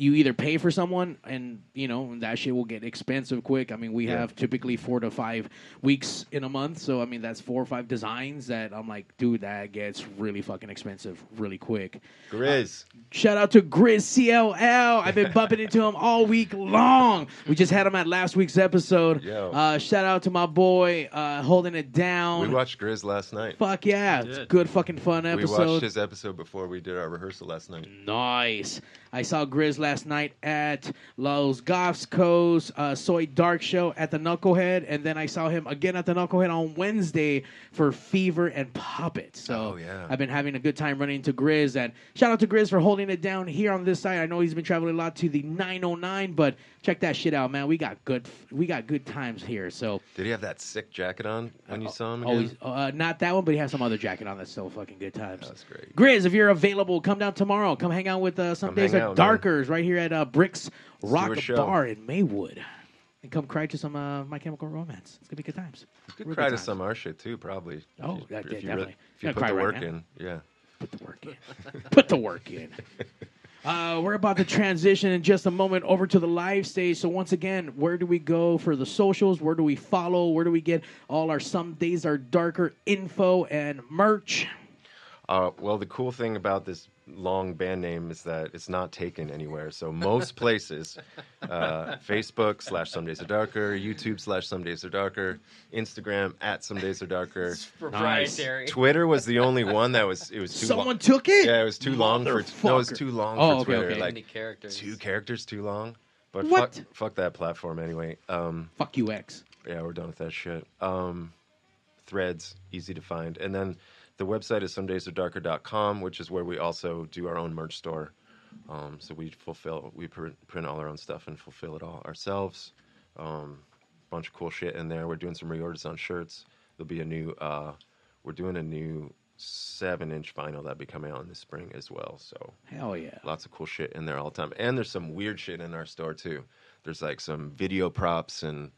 you either pay for someone, and you know that shit will get expensive quick. I mean, we Yeah. have typically four to five weeks in a month, so I mean that's four or five designs that I'm like, dude, that gets really fucking expensive really quick. Grizz. Shout out to Grizz CLL. I've been bumping into him all week long. We just had him at last week's episode. Yo. Uh, shout out to my boy uh, holding it down. We watched Grizz last night. Fuck yeah, it's good fucking fun episode. We watched his episode before we did our rehearsal last night. Nice. I saw Grizz last night at Los Gofsco's uh, Soy Dark Show at the Knucklehead, and then I saw him again at the Knucklehead on Wednesday for Fever and Puppet. So Oh, yeah. I've been having a good time running into Grizz, and shout out to Grizz for holding it down here on this side. I know he's been traveling a lot to the 909, but check that shit out, man. We got good, we got good times here. So Did he have that sick jacket on when you saw him? always, Again? uh, not that one, but he has some other jacket on that's still fucking good times. That's great. Grizz, if you're available, come down tomorrow. Come hang out with uh, some Come days are out, man. darkers right here at uh, Bricks Rock. Bar in Maywood, and come cry to some uh, My Chemical Romance. It's gonna be good times. You could Real cry to times. some our shit too, probably. Oh, if you, that- if yeah, you definitely. if you put cry the right work now. in, yeah. Put the work in. Put the work in. Uh, we're about to transition in just a moment over to the live stage. So once again, where do we go for the socials? Where do we follow? Where do we get all our Some Days Are Darker info and merch? Uh, well, the cool thing about this long band name is that it's not taken anywhere. So most places, uh, Facebook slash Some Days Are Darker, YouTube slash Some Days Are Darker, Instagram at Some Days Are Darker. proprietary. Twitter was the only one that was it was too. Someone long. took it? Yeah, it was too long for. No, it was too long Oh, for okay, Twitter. okay. Like Many characters. two characters too long. But What? fuck, fuck that platform anyway. Um, Fuck you, X. yeah, we're done with that shit. Um, threads, easy to find. And then the website is somedaysaredarker.com, which is where we also do our own merch store. Um, so we fulfill, we print, print all our own stuff and fulfill it all ourselves. Um, bunch of cool shit in there. We're doing some reorders on shirts. There'll be a new, uh, we're doing a new seven inch vinyl that'll be coming out in the spring as well. So Hell yeah. lots of cool shit in there all the time. And there's some weird shit in our store too. There's like some video props and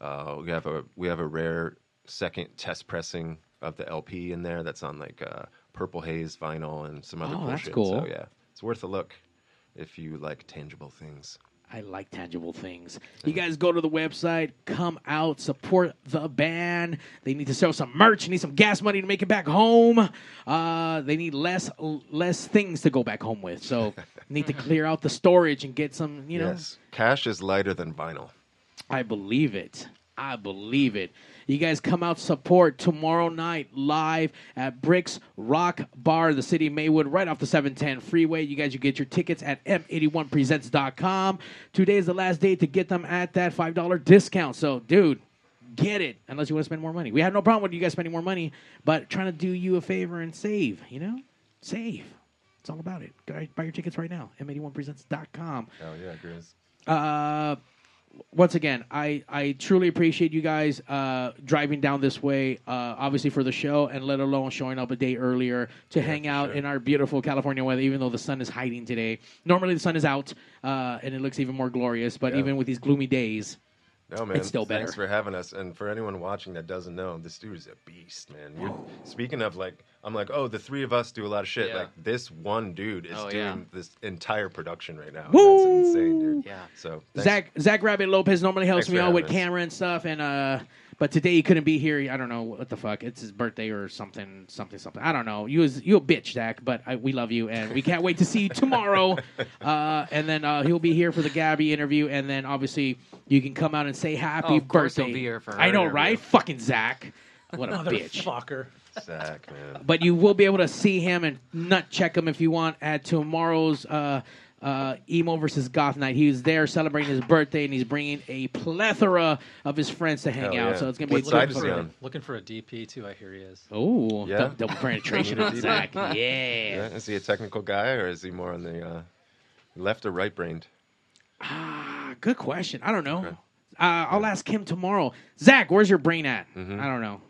uh, we have a we have a rare second test pressing of the LP in there that's on like uh, purple haze vinyl and some other Oh, cool that's shit. cool. So yeah, it's worth a look if you like tangible things. I like tangible things. You guys go to the website, come out, support the band. They need to sell some merch. Need some gas money to make it back home. Uh, they need less less things to go back home with. So need to clear out the storage and get some. You know, yes, cash is lighter than vinyl. I believe it. I believe it. You guys come out support tomorrow night live at Bricks Rock Bar, the city of Maywood, right off the 710 freeway. You guys, you get your tickets at m81presents.com. Today is the last day to get them at that $5 discount. So, dude, get it unless you want to spend more money. We have no problem with you guys spending more money, but trying to do you a favor and save, you know? Save. It's all about it. Go buy your tickets right now. m81presents.com. Oh yeah, Grizz. Uh, once again, I, I truly appreciate you guys uh, driving down this way, uh, obviously for the show, and let alone showing up a day earlier to hang out in our beautiful California weather, even though the sun is hiding today. Normally, the sun is out, uh, and it looks even more glorious, but Yeah. even with these gloomy days, No man, it's still Thanks better. for having us, and for anyone watching that doesn't know, this dude is a beast, man. You're, speaking of like, I'm like, oh, the three of us do a lot of shit. Yeah. Like this one dude is Oh, doing yeah. this entire production right now. Woo! That's insane, dude. Yeah. So thanks. Zach Zach Rabbit Lopez normally helps Thanks me for out with having us. camera and stuff, and uh, but today he couldn't be here. I don't know what the fuck. It's his birthday or something, something, something. I don't know. You was you a bitch, Zach, but I, we love you, and we can't wait to see you tomorrow. Uh, and then uh, he'll be here for the Gabby interview, and then obviously you can come out and say happy Oh, of course birthday. he'll be here for her I know, interview. right? Fucking Zach, what a bitch. Motherfucker. Zach, man. But you will be able to see him and nut check him if you want at tomorrow's uh, uh, emo versus goth night. He was there celebrating his birthday, and he's bringing a plethora of his friends to hang Hell out. yeah. So it's gonna be What a side good is he on? Looking for a DP too. I hear he is. Oh, Yeah? dou- double penetration on Zach. Yeah. Yeah, Is he a technical guy or is he more on the uh, left or right brained? Ah, good question. I don't know. Uh, I'll ask him tomorrow. Zach, where's your brain at? Mhm. I don't know.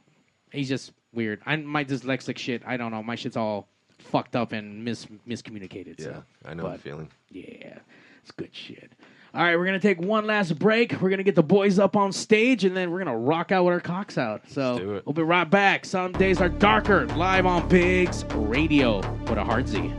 He's just weird. I my dyslexic shit. I don't know. My shit's all fucked up and mis miscommunicated. Yeah, so. I know But, the feeling. Yeah, it's good shit. All right, we're gonna take one last break. We're gonna get the boys up on stage, and then we're gonna rock out with our cocks out. So we'll be right back. Some days are darker. Live on Pigz Radio with a hard Z.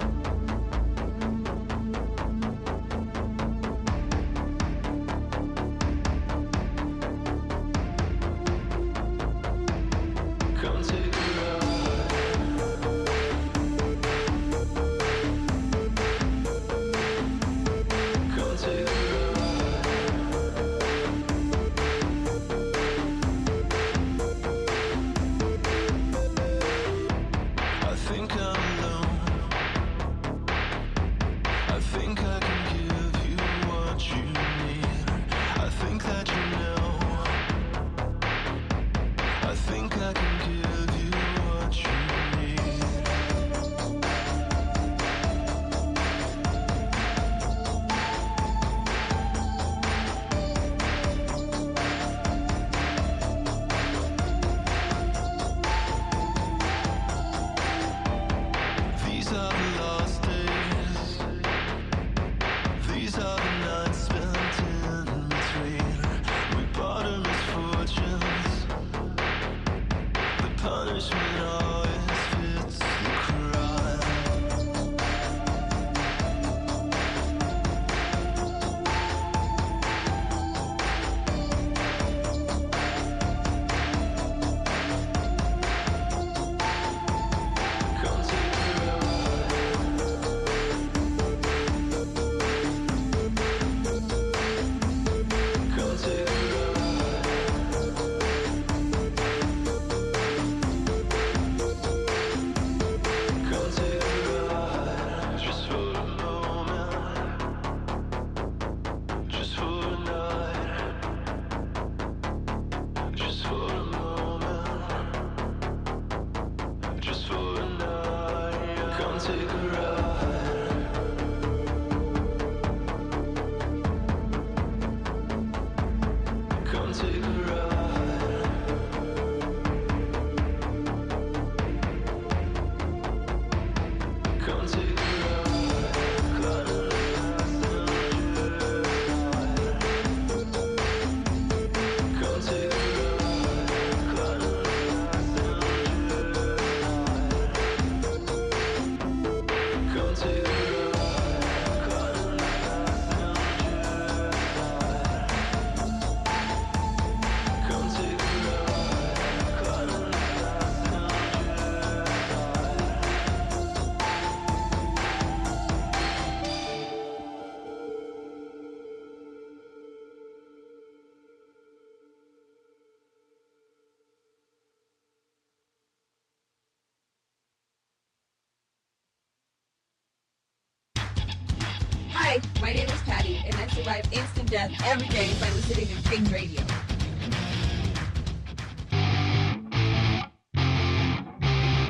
survive instant death every day by listening to Pigz Radio.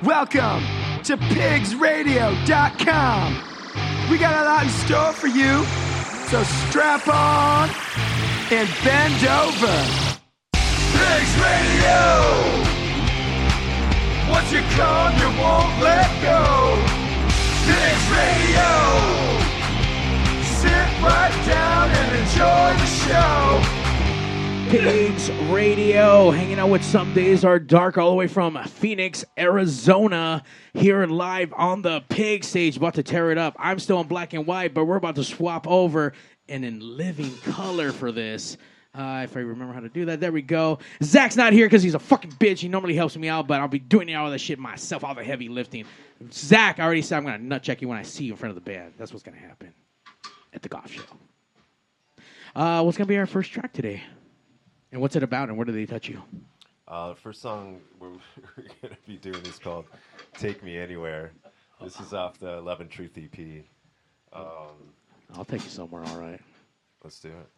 Welcome to pigzradio.com. We got a lot in store for you, so strap on and bend over. Pigz Radio! Once you come, you won't let go. Pigz Radio! Right down and enjoy the show. Pigz Radio, hanging out with Some Days Are Dark, all the way from Phoenix, Arizona, here live on the Pig stage, about to tear it up. I'm still in black and white, but we're about to swap over and in living color for this. Uh, if I remember how to do that, there we go. Zach's not here because he's a fucking bitch. He normally helps me out, but I'll be doing all that shit myself, all the heavy lifting. Zach, I already said I'm gonna nut check you when I see you in front of the band. That's what's gonna happen at the golf show. Uh, what's gonna be our first track today? And what's it about? And where do they touch you? Uh, the first song we're, we're gonna be doing is called "Take Me Anywhere." This is off the Eleven Truth EP. Um, I'll take you somewhere. All right. Let's do it.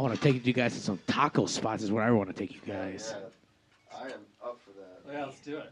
I want to take you guys to some taco spots. Is where I want to take you guys. Yeah, I am up for that. Yeah, let's do it.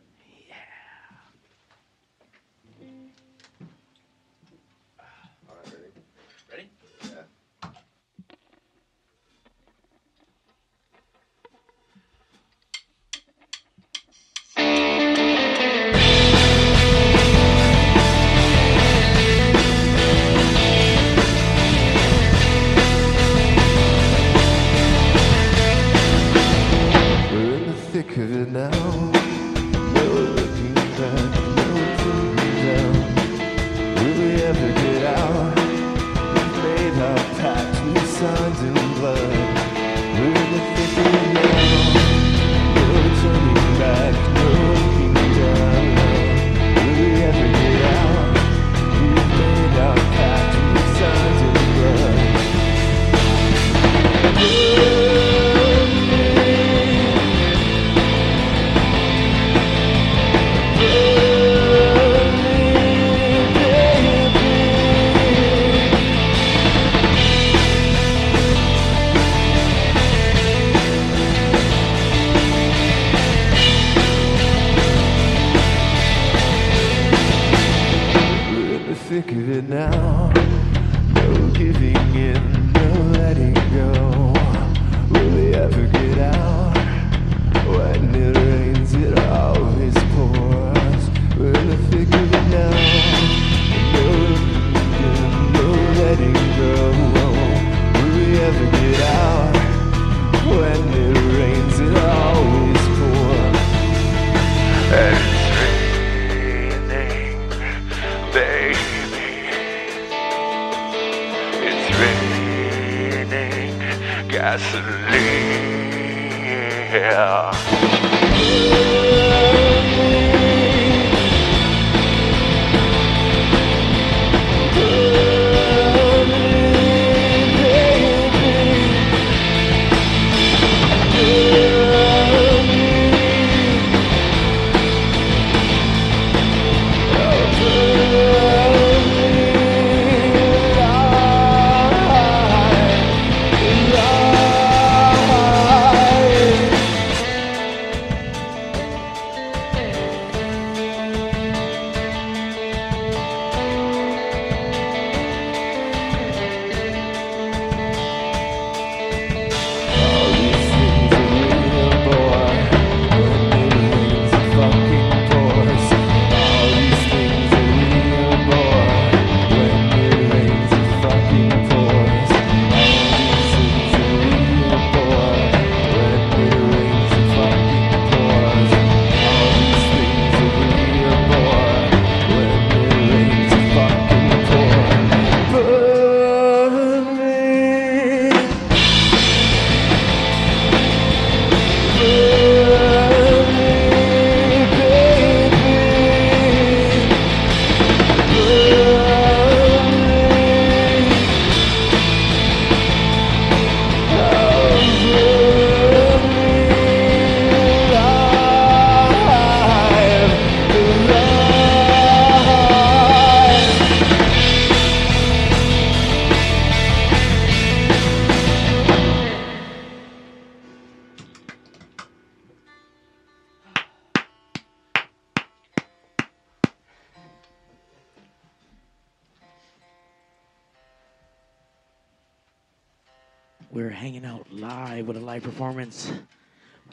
Performance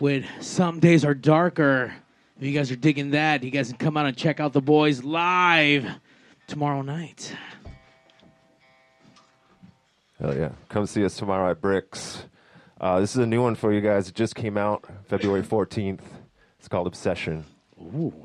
with Some Days Are Darker. If you guys are digging that, you guys can come out and check out the boys live tomorrow night. Hell yeah. Come see us tomorrow at Bricks. Uh, this is a new one for you guys. It just came out February 14th. It's called Obsession. Ooh.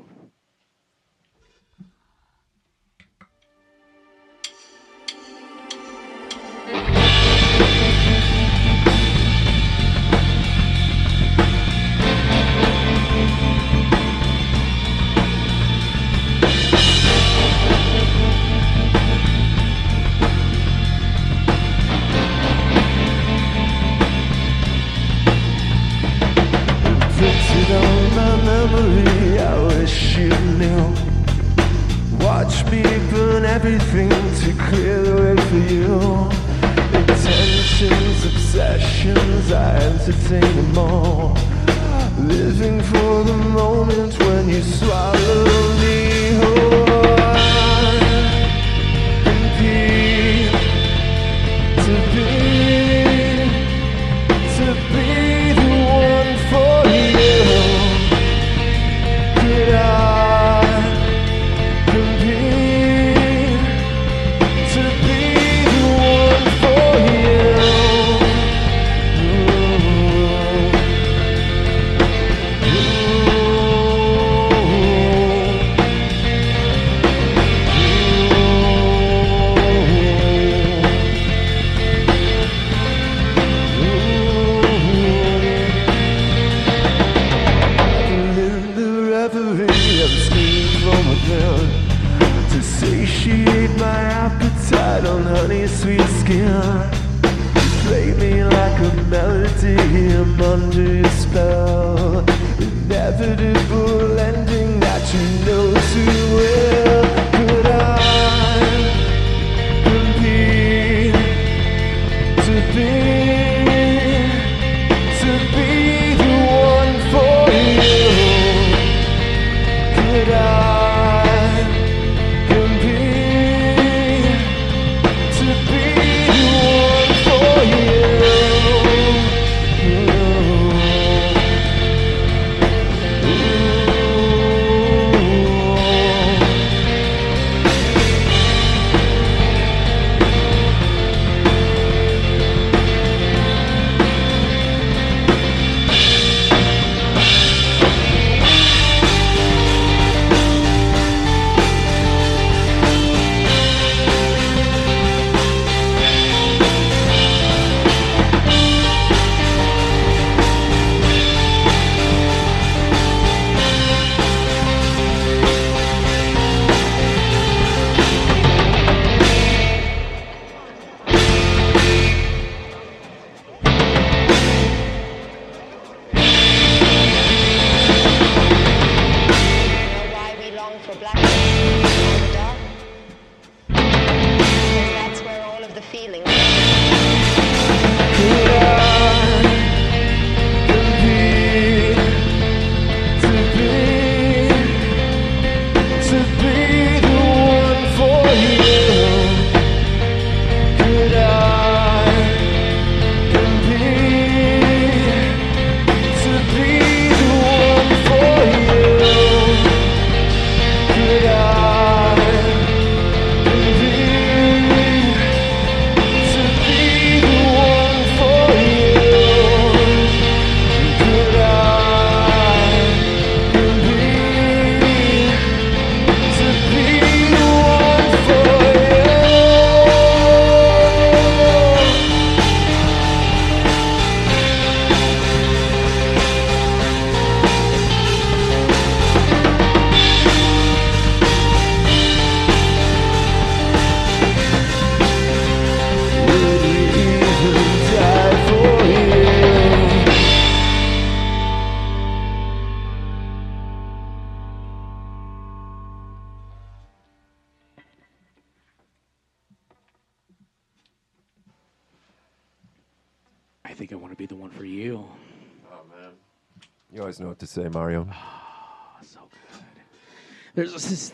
Memory, I wish you knew. Watch me burn everything to clear the way for you. Intentions, obsessions, I entertain them all. Living for the moment when you swallow me Inevitable ending that you know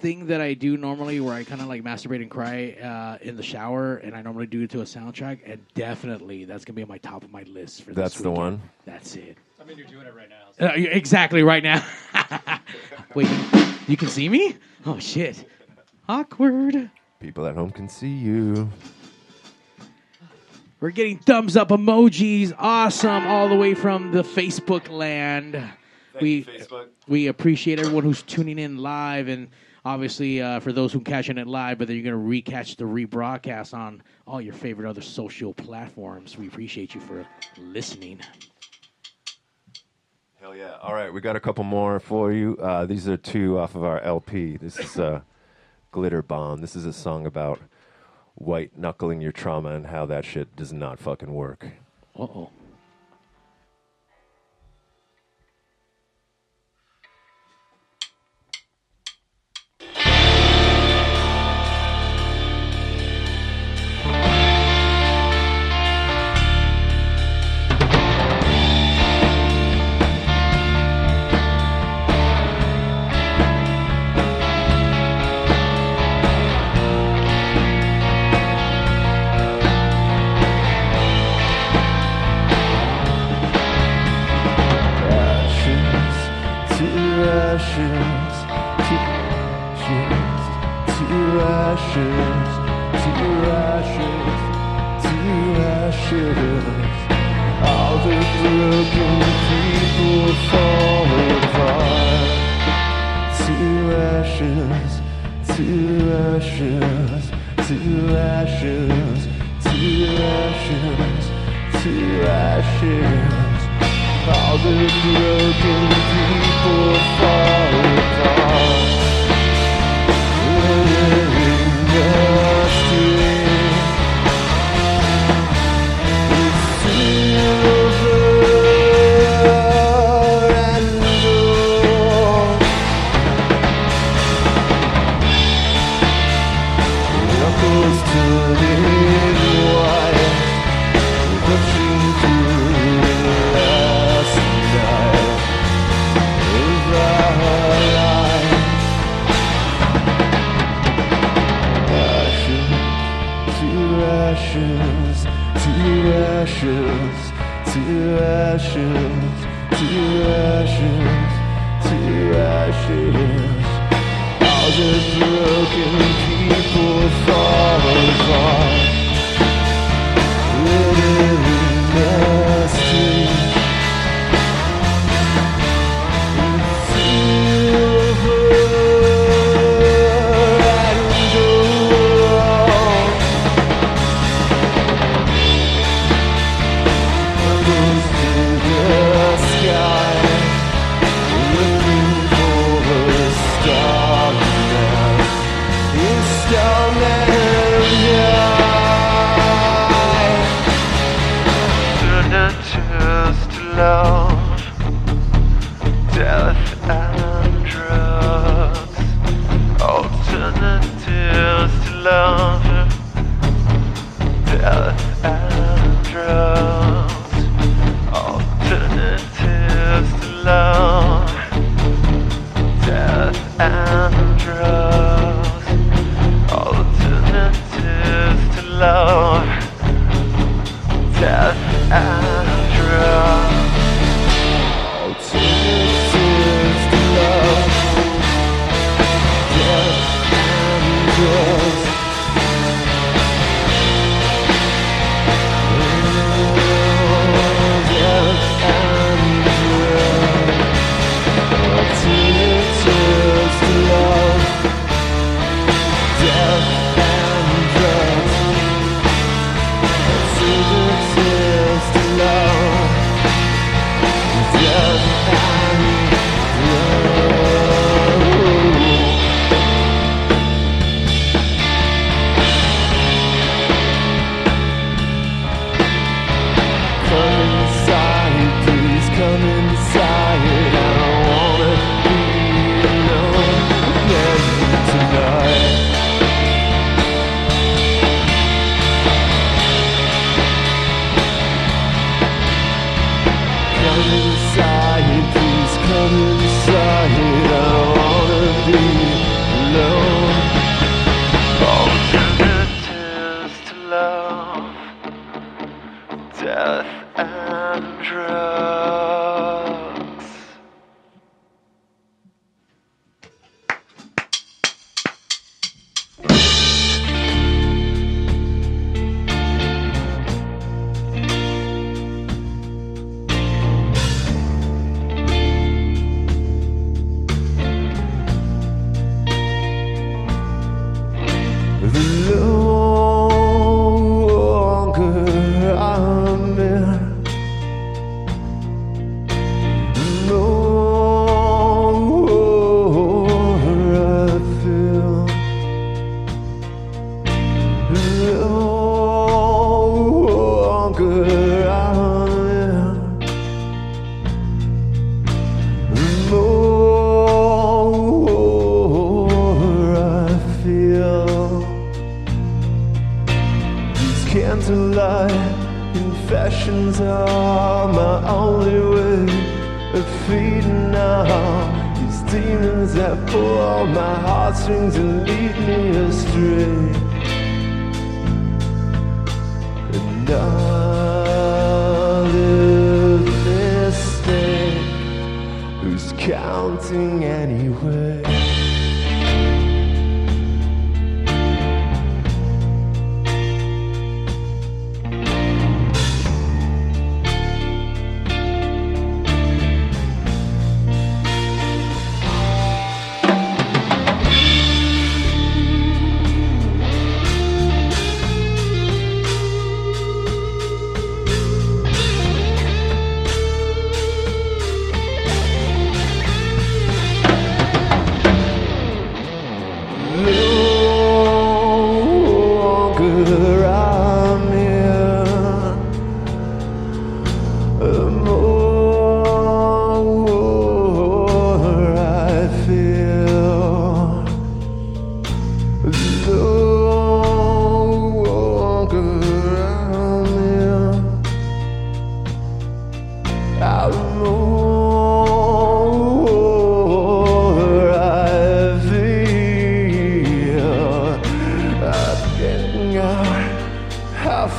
thing that I do normally where I kind of like masturbate and cry uh, in the shower, and I normally do it to a soundtrack, and definitely that's gonna be on my top of my list for That's this the weekend. one? That's it. I mean, you're doing it right now. Uh, exactly right now. Wait, you can see me? Oh shit! Awkward. People at home can see you. We're getting thumbs up emojis. Awesome, all the way from the Facebook land. we we appreciate everyone who's tuning in live, and obviously uh, for those who are catching it live, but then you're gonna recatch the rebroadcast on all your favorite other social platforms. We appreciate you for listening. Hell yeah. All right, we got a couple more for you. Uh, these are two off of our LP. This is uh, Glitter Bomb. This is a song about white knuckling your trauma and how that shit does not fucking work. Uh oh.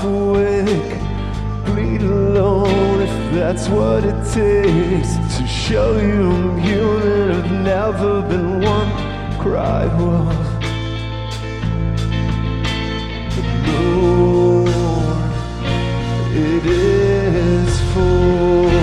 awake, bleed alone if that's what it takes to show you I'm human. I've never been one cry wolf. But no, it is for.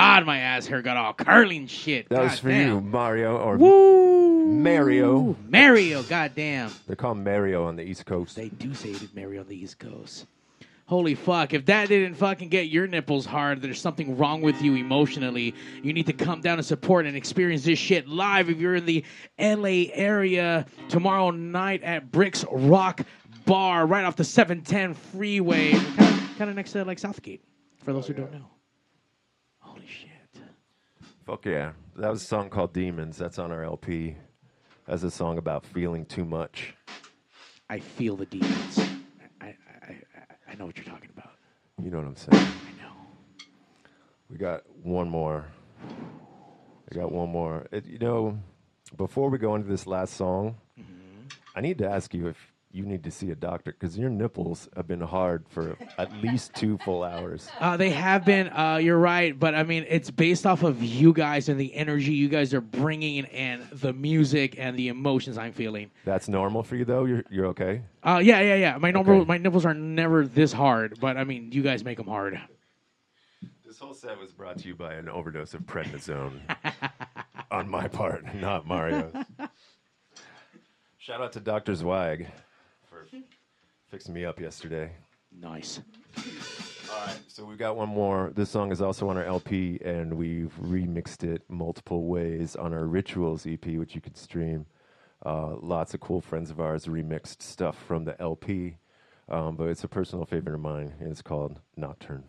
God, my ass hair got all curly and shit. that was God for damn. you, Mario or Woo! Mario. Mario, goddamn. They call him Mario on the East Coast. They do say it is Mario on the East Coast. Holy fuck. If that didn't fucking get your nipples hard, there's something wrong with you emotionally. You need to come down and support and experience this shit live if you're in the LA area tomorrow night at Bricks Rock Bar right off the 710 freeway. Kind of, kind of next to like Southgate, for those who don't know. Fuck yeah. That was a song called Demons. That's on our LP. That's a song about feeling too much. I feel the demons. I, I, I, I know what you're talking about. You know what I'm saying? I know. We got one more. We got one more. It, you know, before we go into this last song, Mm-hmm. I need to ask you if you need to see a doctor because your nipples have been hard for at least two full hours. Uh, they have been. Uh, you're right, but I mean, it's based off of you guys and the energy you guys are bringing and the music and the emotions I'm feeling. That's normal for you, though. You're you're okay. Uh, yeah, yeah, yeah. My number, Okay. my nipples are never this hard, but I mean, you guys make them hard. This whole set was brought to you by an overdose of prednisone on my part, not Mario's. Shout out to Dr. For fixing me up yesterday. Nice. All right, so we've got one more. This song is also on our LP, and we've remixed it multiple ways on our Rituals EP, which you could stream. Uh, lots of cool friends of ours remixed stuff from the LP, um, but it's a personal favorite of mine, and it's called Nocturne.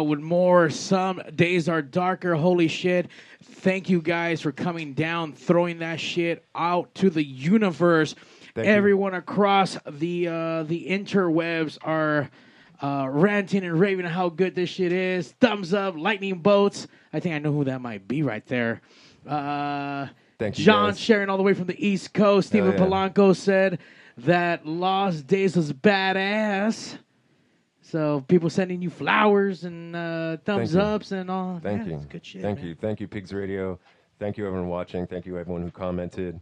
Out with more. Some days are darker. Holy shit. Thank you guys for coming down, throwing that shit out to the universe. Thank you. Everyone across the uh, the interwebs are uh, ranting and raving how good this shit is. Thumbs up, lightning bolts. I think I know who that might be right there. Uh, Thank you, John guys. sharing all the way from the East Coast. Stephen yeah. Polanco said that Lost Days was badass. So people sending you flowers and uh, thumbs you. ups and all. Thank Yeah, you. good shit. Thank man. you. Thank you, Pigz Radio. Thank you, everyone watching. Thank you, everyone who commented.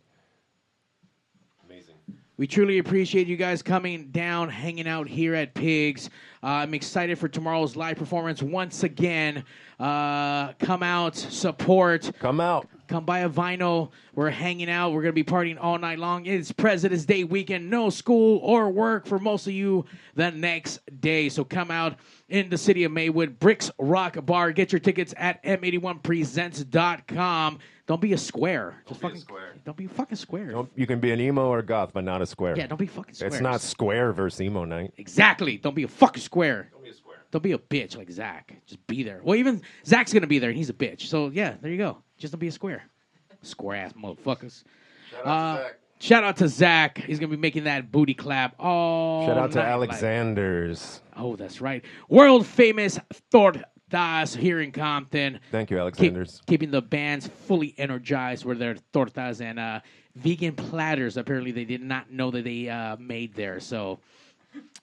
Amazing. We truly appreciate you guys coming down, hanging out here at Pigz. Uh, I'm excited for tomorrow's live performance once again. Uh, come out, support. Come out. Come buy a vinyl. We're hanging out. We're going to be partying all night long. It's President's Day weekend. No school or work for most of you the next day. So come out in the city of Maywood. Bricks Rock Bar. Get your tickets at m81presents.com. Don't be a square. Just fucking square. Don't be a fucking square. Don't, you can be an emo or a goth, but not a square. Yeah, don't be fucking square. It's not square versus emo night. Exactly. Don't be a fucking square. Don't be a square. Don't be a bitch like Zach. Just be there. Well, even Zach's gonna be there, and he's a bitch. So yeah, there you go. Just don't be a square. Square ass motherfuckers. Uh, shout out to Zach. He's gonna be making that booty clap. Oh, Shout out to Alexander's. Oh, that's right. World famous tortas here in Compton. Thank you, Keep- Alexander's. keeping the bands fully energized with their tortas and uh, vegan platters. Apparently, they did not know that they uh, made there, so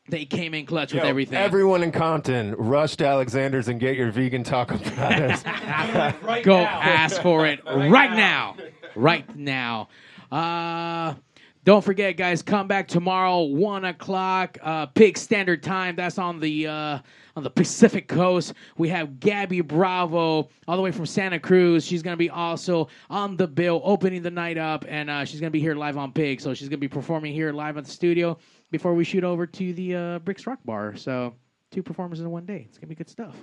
they came in clutch with everything. Everyone in Compton, rush to Alexander's and get your vegan taco platters. Go ask for it right, now. Right now. Uh, don't forget, guys, come back tomorrow, one o'clock, uh, Pig Standard Time. That's on the uh, on the Pacific Coast. We have Gabby Bravo all the way from Santa Cruz. She's gonna be also on the bill, opening the night up, and uh, she's gonna be here live on Pig. So she's gonna be performing here live at the studio before we shoot over to the uh, Bricks Rock Bar. So two performers in one day. It's gonna be good stuff.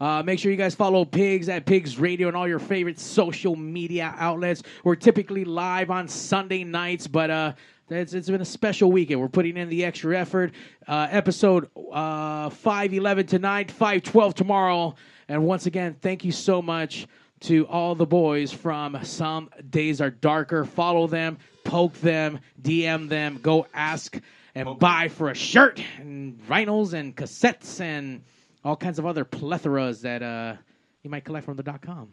Uh, make sure you guys follow Pigz at Pigz Radio and all your favorite social media outlets. We're typically live on Sunday nights, but uh, it's, it's been a special weekend. We're putting in the extra effort. Uh, episode uh, 511 tonight, 512 tomorrow. And once again, thank you so much to all the boys from Some Days Are Darker. Follow them, poke them, DM them, go ask and buy for a shirt and vinyls and cassettes and all kinds of other plethoras that uh, you might collect from the dot com.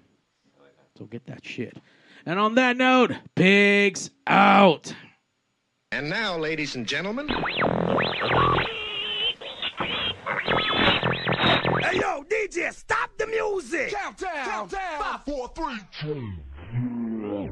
So get that shit. And on that note, pigz out. And now, ladies and gentlemen. Hey yo, DJ, stop the music! Countdown! Countdown! Five, four, three, two.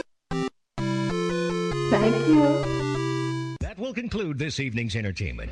Thank you. That will conclude this evening's entertainment.